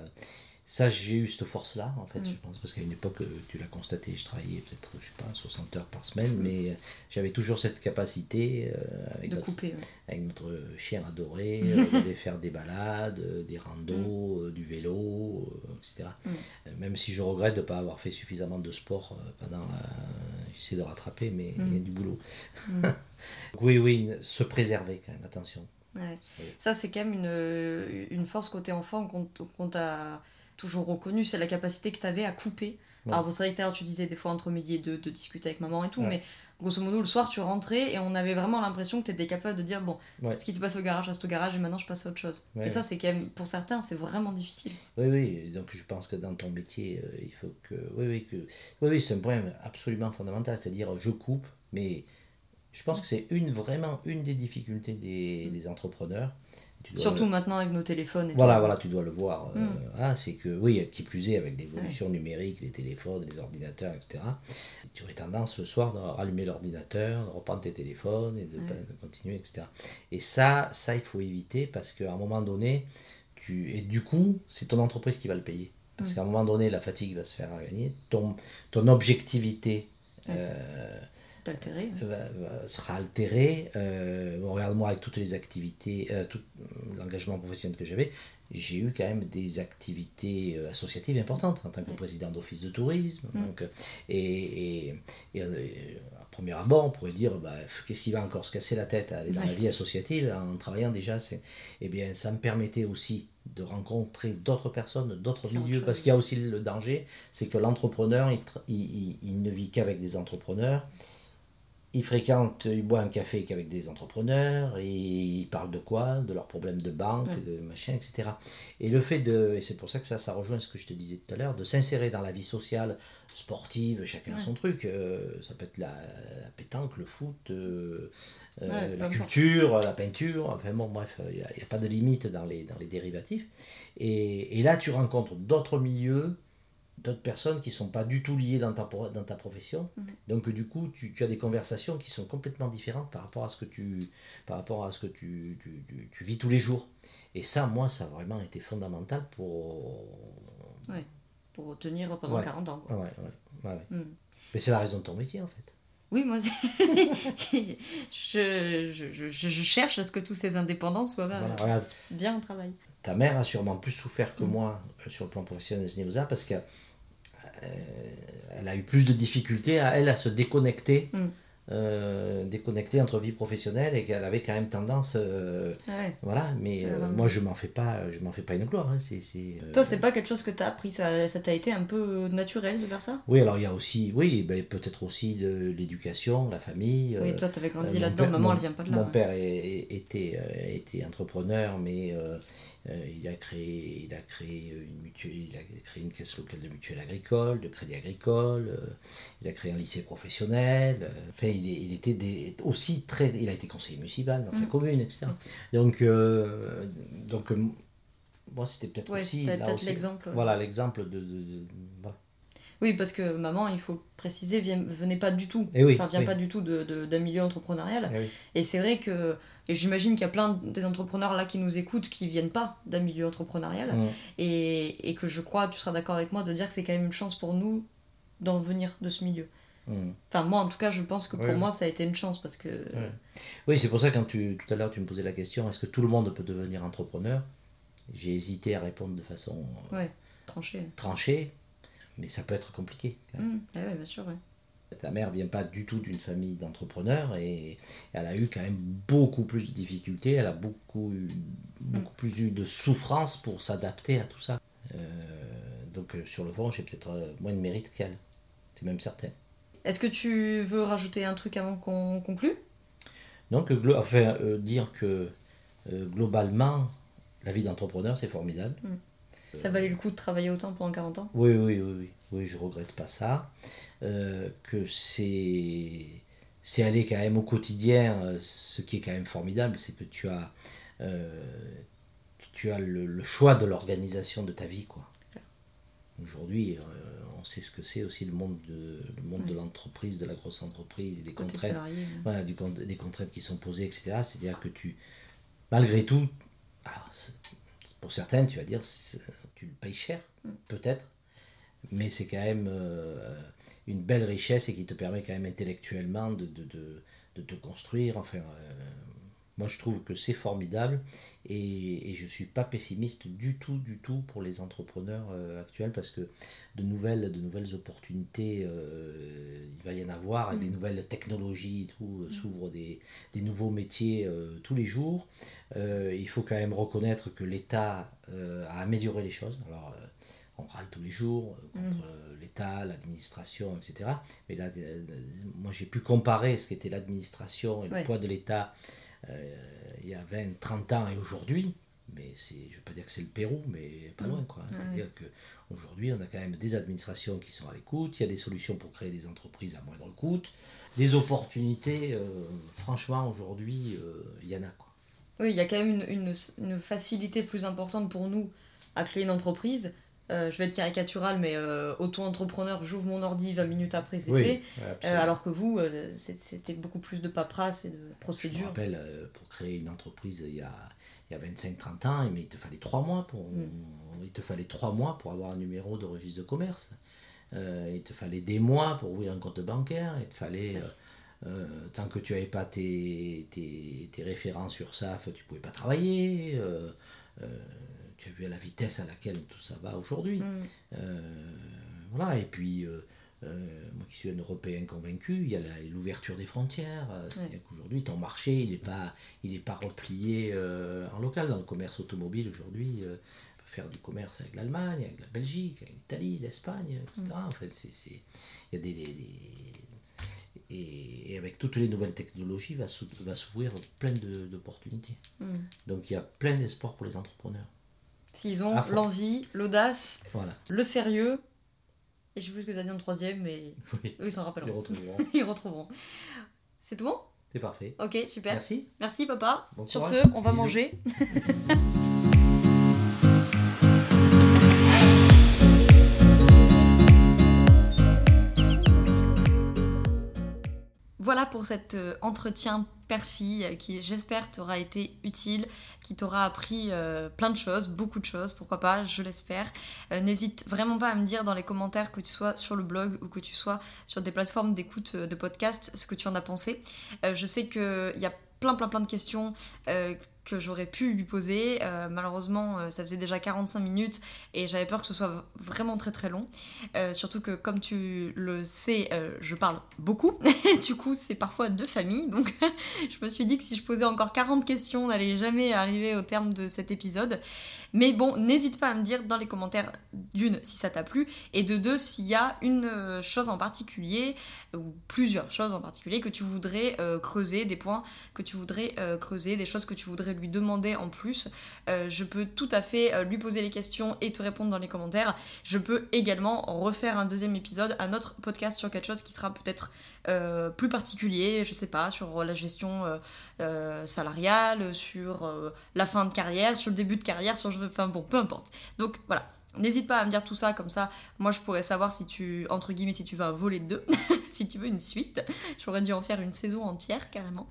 Ça, j'ai eu cette force-là, en fait, je pense, parce qu'à une époque, euh, tu l'as constaté, je travaillais peut-être, je sais pas, 60 heures par semaine, mais euh, j'avais toujours cette capacité euh, avec De notre- couper. ouais. avec notre chien adoré, d'aller faire des balades, des randos, euh, du vélo, etc. Euh, Même si je regrette de ne pas avoir fait suffisamment de sport pendant la... J'essaie de rattraper, mais il y a du boulot. Oui, oui, se préserver quand même, attention. Ouais. Ça, c'est quand même une, une force côté enfant qu'on qu'on t'a toujours reconnu, c'est la capacité que tu avais à couper. Ouais. Alors, bon, c'est vrai que tu disais des fois entre midi et deux de discuter avec maman et tout, Ouais. mais grosso modo, le soir, tu rentrais et on avait vraiment l'impression que tu étais capable de dire bon, Ouais. ce qui se passe au garage reste au garage et maintenant je passe à autre chose. Et ça, c'est quand même, pour certains, c'est vraiment difficile. Oui, oui, donc je pense que dans ton métier, euh, il faut que. Oui, oui, que... oui, oui c'est un point absolument fondamental, c'est-à-dire je coupe, mais je pense que c'est une, vraiment une des difficultés des, des entrepreneurs. Surtout le- maintenant avec nos téléphones et Voilà, tout. voilà, tu dois le voir. Mm. ah, c'est que, oui, qui plus est, avec l'évolution numérique, les téléphones, les ordinateurs, etc., tu aurais tendance le soir de rallumer l'ordinateur, de reprendre tes téléphones et de, Ouais. de continuer, etc. Et ça, ça, il faut éviter parce qu'à un moment donné, tu... et du coup, c'est ton entreprise qui va le payer. Parce Mm. qu'à un moment donné, la fatigue va se faire gagner, ton, ton objectivité Ouais. euh, D'altérer. va- va- sera altéré. Euh, bon, Regarde-moi avec toutes les activités, euh, tout l'engagement professionnel que j'avais, j'ai eu quand même des activités euh, associatives importantes en tant que président d'office de tourisme. Mm. Donc, euh, et, et, et, euh, à premier abord, on pourrait dire bah, qu'est-ce qui va encore se casser la tête à aller dans la vie associative en travaillant déjà c'est, Eh bien, ça me permettait aussi de rencontrer d'autres personnes, d'autres milieux, parce qu'il y a aussi le danger, c'est que l'entrepreneur, il- il- il ne vit qu'avec des entrepreneurs, il fréquente, il boit un café qu'avec des entrepreneurs, et il parle de quoi? De leurs problèmes de banque, Ouais. de machin, etc. Et le fait de, et c'est pour ça que ça, ça rejoint ce que je te disais tout à l'heure, de s'insérer dans la vie sociale, sportive, chacun Ouais. son truc, euh, ça peut être la, la pétanque, le foot, euh, euh, Ouais, la culture, la peinture, enfin bon, bref, il n'y a, il y a pas de limite dans les, dans les dérivatifs. Et, et là, tu rencontres d'autres milieux, d'autres personnes qui sont pas du tout liées dans ta, dans ta profession. Mhm. Donc du coup, tu, tu as des conversations qui sont complètement différentes par rapport à ce que tu, par rapport à ce que tu, tu, tu- tu vis tous les jours. Et ça, moi, ça a vraiment été fondamental pour... Ouais. Pour tenir pendant Ouais. 40 ans. quoi. Ouais, ouais. Mm. Mais c'est la raison de ton métier, en fait. Oui, moi, je, je, je, je cherche à ce que tous ces indépendants soient euh, Voilà, bien au travail. ta mère a sûrement plus souffert que Mm. moi euh, sur le plan professionnel de ce niveau-là parce qu'elle a eu plus de difficultés à elle à se déconnecter Mm. euh, déconnectée entre vie professionnelle et qu'elle avait quand même tendance. euh, Ouais. Voilà, mais euh, moi je m'en fais pas, je m'en fais pas une gloire. hein, c'est, c'est, euh, Toi, c'est pas quelque chose que t'as appris, ça, ça t'a été un peu naturel de faire ça? Oui, alors il y a aussi, oui, ben, peut-être aussi de l'éducation, la famille. Oui, euh, toi, t'avais grandi Euh, mon là-dedans, père- maman, mon- elle vient pas de là. Mon ouais. père est- était, euh, était entrepreneur, mais euh, euh, il, a créé, il a créé une mutuelle, il a créé une caisse locale de mutuelle agricole, de crédit agricole, euh, il a créé un lycée professionnel. euh, enfin, il, il était des- aussi très, il a été conseiller municipal dans sa Mm. commune, etc. Donc, euh, donc euh, moi, c'était peut-être Ouais, aussi, peut-être l'exemple. Voilà, l'exemple de, de- de- voilà. Oui, parce que maman, il faut le préciser, vient, venait pas du tout. Eh oui, enfin, vient oui. pas du tout de, de- d'un milieu entrepreneurial. Eh oui. Et c'est vrai que, et j'imagine qu'il y a plein des entrepreneurs là qui nous écoutent qui viennent pas d'un milieu entrepreneurial. Et, et que je crois, tu seras d'accord avec moi, de dire que c'est quand même une chance pour nous d'en venir de ce milieu. Enfin, moi en tout cas, je pense que pour moi, ça a été une chance parce que. Oui, c'est pour ça quand tu, tout à l'heure tu me posais la question, est-ce que tout le monde peut devenir entrepreneur? J'ai hésité à répondre de façon euh, Ouais, tranché. tranchée, mais ça peut être compliqué. ah bien sûr, ouais. Ta mère vient pas du tout d'une famille d'entrepreneurs et elle a eu quand même beaucoup plus de difficultés, elle a beaucoup, eu- beaucoup plus eu de souffrance pour s'adapter à tout ça. Euh, donc euh, sur le fond, j'ai peut-être euh, moins de mérite qu'elle, c'est même certain. Est-ce que tu veux rajouter un truc avant qu'on conclue? Donc, glo- enfin, euh, dire que euh, globalement, la vie d'entrepreneur, c'est formidable. Ça valait le coup de travailler autant pendant 40 ans? Oui, oui, oui, oui, oui, je regrette pas ça. Euh, que c'est c'est aller quand même au quotidien, euh, ce qui est quand même formidable, c'est que tu as euh, tu as le, le choix de l'organisation de ta vie, quoi. Aujourd'hui, euh, on sait ce que c'est aussi le monde de le monde de l'entreprise, de la grosse entreprise, des côté contraintes salarié voilà, du des contraintes qui sont posées, etc. C'est-à-dire que tu, malgré tout, alors, c'est- pour certaines, tu vas dire, tu le payes cher, peut-être, mais c'est quand même euh, une belle richesse et qui te permet quand même intellectuellement de, de, de, de te construire. Enfin, euh, moi, je trouve que c'est formidable et, et je ne suis pas pessimiste du tout, du tout pour les entrepreneurs euh, actuels parce que de nouvelles, de nouvelles opportunités, euh, il va y en avoir, avec les nouvelles technologies et tout, euh, s'ouvrent des, des nouveaux métiers tous les jours. Il faut quand même reconnaître que l'État a amélioré les choses. Alors, on râle tous les jours euh, contre l'État, l'administration, etc. Mais là, moi, j'ai pu comparer ce qu'était l'administration et Ouais. le poids de l'État euh, il y a 20, 30 ans et aujourd'hui. Mais c'est, je ne veux pas dire que c'est le Pérou, mais pas loin. Quoi. C'est-à-dire qu'aujourd'hui, on a quand même des administrations qui sont à l'écoute, il y a des solutions pour créer des entreprises à moindre coût, des opportunités. euh, franchement, aujourd'hui, euh, il y en a. Quoi. Oui, il y a quand même une, une, une facilité plus importante pour nous à créer une entreprise. Euh, je vais être caricatural, mais euh, auto-entrepreneur, j'ouvre mon ordi, 20 minutes après, c'est fait. Euh, alors que vous, c'était beaucoup plus de paperasse et de Je me rappelle, pour créer une entreprise il y a, il y a 25-30 ans, mais il te fallait 3 mois pour, il te fallait trois mois pour avoir un numéro de registre de commerce. Euh, il te fallait des mois pour ouvrir un compte bancaire. Il te fallait, euh, euh, tant que tu n'avais pas tes, tes, tes références sur SAF, tu ne pouvais pas travailler. Tu as vu à la vitesse à laquelle tout ça va aujourd'hui. Mm. Euh, voilà, et puis, euh, euh, moi qui suis un Européen convaincu, il y a l'ouverture des frontières. C'est-à-dire qu'aujourd'hui, ton marché, il n'est pas, il est pas replié en local. Dans le commerce automobile, aujourd'hui, on peut faire du commerce avec l'Allemagne, avec la Belgique, avec l'Italie, l'Espagne, etc. En fait, c'est, c'est- il y a des... des- des- et, avec toutes les nouvelles technologies, va, s'ou- va s'ouvrir plein d'opportunités. Mm. Donc il y a plein d'espoir pour les entrepreneurs. S'ils ont l'envie, l'audace, Voilà. le sérieux, et je sais plus ce que tu as dit en troisième, mais Oui. eux ils s'en Ils rappelleront. retrouveront. Ils retrouveront. C'est tout bon? C'est parfait. Ok, super. Merci. Merci papa. Bon Sur courage. ce, on va Bisous. manger. Voilà pour cet euh, entretien père-fille qui, j'espère, t'aura été utile, qui t'aura appris euh, plein de choses, beaucoup de choses, pourquoi pas, je l'espère. Euh, N'hésite vraiment pas à me dire dans les commentaires, que tu sois sur le blog ou que tu sois sur des plateformes d'écoute de podcast, ce que tu en as pensé. Je sais qu'il y a plein, plein, plein de questions que j'aurais pu lui poser. Euh, malheureusement, euh, ça faisait déjà 45 minutes et j'avais peur que ce soit vraiment très très long. Euh, surtout que, comme tu le sais, je parle beaucoup. du coup, c'est parfois de famille. Donc, je me suis dit que si je posais encore 40 questions, on n'allait jamais arriver au terme de cet épisode. Mais bon, n'hésite pas à me dire dans les commentaires, d'une, si ça t'a plu, et de deux, s'il y a une chose en particulier, ou plusieurs choses en particulier, que tu voudrais creuser, des points que tu voudrais creuser, des choses que tu voudrais lui demander en plus. Euh, je peux tout à fait euh, lui poser les questions et te répondre dans les commentaires. Je peux également refaire un deuxième épisode, un autre podcast sur quelque chose qui sera peut-être euh, plus particulier, je sais pas, sur la gestion salariale, sur la fin de carrière, sur le début de carrière, sur... Enfin bon, peu importe. Donc voilà, N'hésite pas à me dire tout ça, comme ça, moi je pourrais savoir si tu, entre guillemets, si tu vas voler deux, si tu veux une suite. J'aurais dû en faire une saison entière, carrément.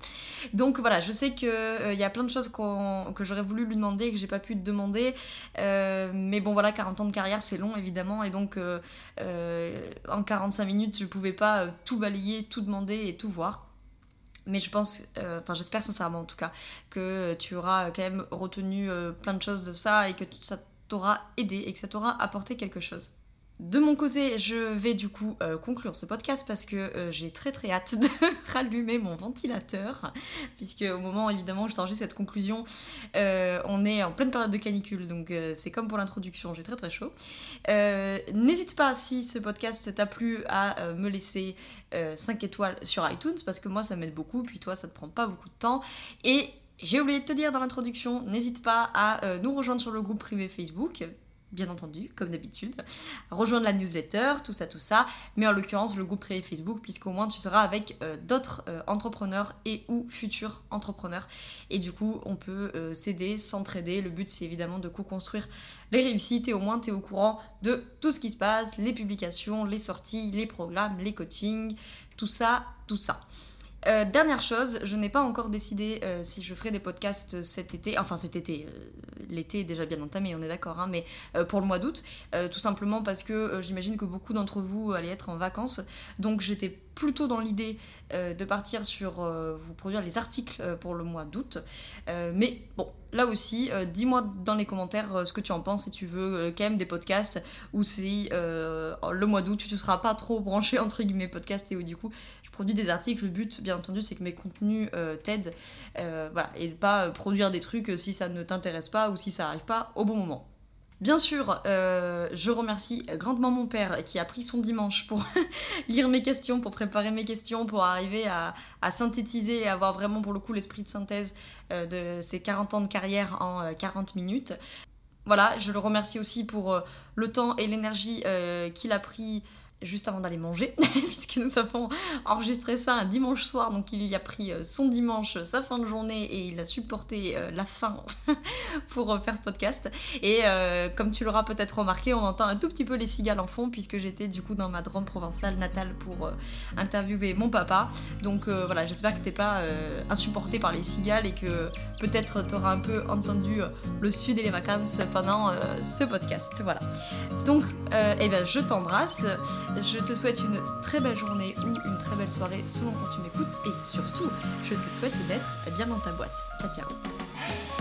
Donc voilà, je sais qu'il euh, y a plein de choses que j'aurais voulu lui demander et que j'ai pas pu te demander. Euh, mais bon, voilà, 40 ans de carrière, c'est long, évidemment. Et donc, euh, en 45 minutes, je pouvais pas tout balayer, tout demander et tout voir. Mais je pense, enfin j'espère sincèrement en tout cas, que tu auras quand même retenu plein de choses de ça et que tout ça t'aura aidé et que ça t'aura apporté quelque chose. De mon côté, je vais du coup euh, conclure ce podcast parce que euh, j'ai très très hâte de rallumer mon ventilateur, puisque au moment évidemment où je t'enregistre cette conclusion, euh, on est en pleine période de canicule, donc c'est comme pour l'introduction, j'ai très très chaud. N'hésite pas si ce podcast t'a plu à me laisser 5 étoiles sur iTunes, parce que moi ça m'aide beaucoup, puis toi ça te prend pas beaucoup de temps, et j'ai oublié de te dire dans l'introduction, n'hésite pas à euh, nous rejoindre sur le groupe privé Facebook, bien entendu, comme d'habitude, rejoindre la newsletter, tout ça, tout ça, mais en l'occurrence le groupe privé Facebook, puisqu'au moins tu seras avec euh, d'autres euh, entrepreneurs et ou futurs entrepreneurs. Et du coup, on peut s'aider, s'entraider. Le but, c'est évidemment de co-construire les réussites et au moins tu es au courant de tout ce qui se passe, les publications, les sorties, les programmes, les coachings, tout ça, tout ça. Euh, dernière chose, je n'ai pas encore décidé euh, si je ferai des podcasts cet été, enfin cet été, euh, l'été est déjà bien entamé, on est d'accord, hein, mais pour le mois d'août, tout simplement parce que j'imagine que beaucoup d'entre vous allaient être en vacances, donc j'étais plutôt dans l'idée de partir sur vous produire les articles pour le mois d'août, mais bon, là aussi, dis-moi dans les commentaires ce que tu en penses, si tu veux quand même des podcasts, ou si le mois d'août tu ne seras pas trop branché entre guillemets podcast et où du coup produis des articles, le but, bien entendu, c'est que mes contenus euh, t'aident, euh, voilà, et pas produire des trucs si ça ne t'intéresse pas ou si ça arrive pas au bon moment. Bien sûr, euh, je remercie grandement mon père qui a pris son dimanche pour lire mes questions, pour préparer mes questions, pour arriver à, synthétiser et avoir vraiment pour le coup l'esprit de synthèse de ces 40 ans de carrière en 40 minutes. Voilà, je le remercie aussi pour le temps et l'énergie qu'il a pris juste avant d'aller manger, puisque nous avons enregistré ça un dimanche soir, donc il y a pris euh, son dimanche, sa fin de journée, et il a supporté euh, la fin pour euh, faire ce podcast. Et comme tu l'auras peut-être remarqué, on entend un tout petit peu les cigales en fond, puisque j'étais du coup dans ma Drôme provençale natale pour interviewer mon papa. Donc voilà, j'espère que t'es pas insupporté par les cigales et que peut-être t'auras un peu entendu le sud et les vacances pendant ce podcast. Voilà. Donc, eh bien, je t'embrasse. Je te souhaite une très belle journée ou une très belle soirée selon quand tu m'écoutes et surtout, je te souhaite d'être bien dans ta boîte. Ciao ciao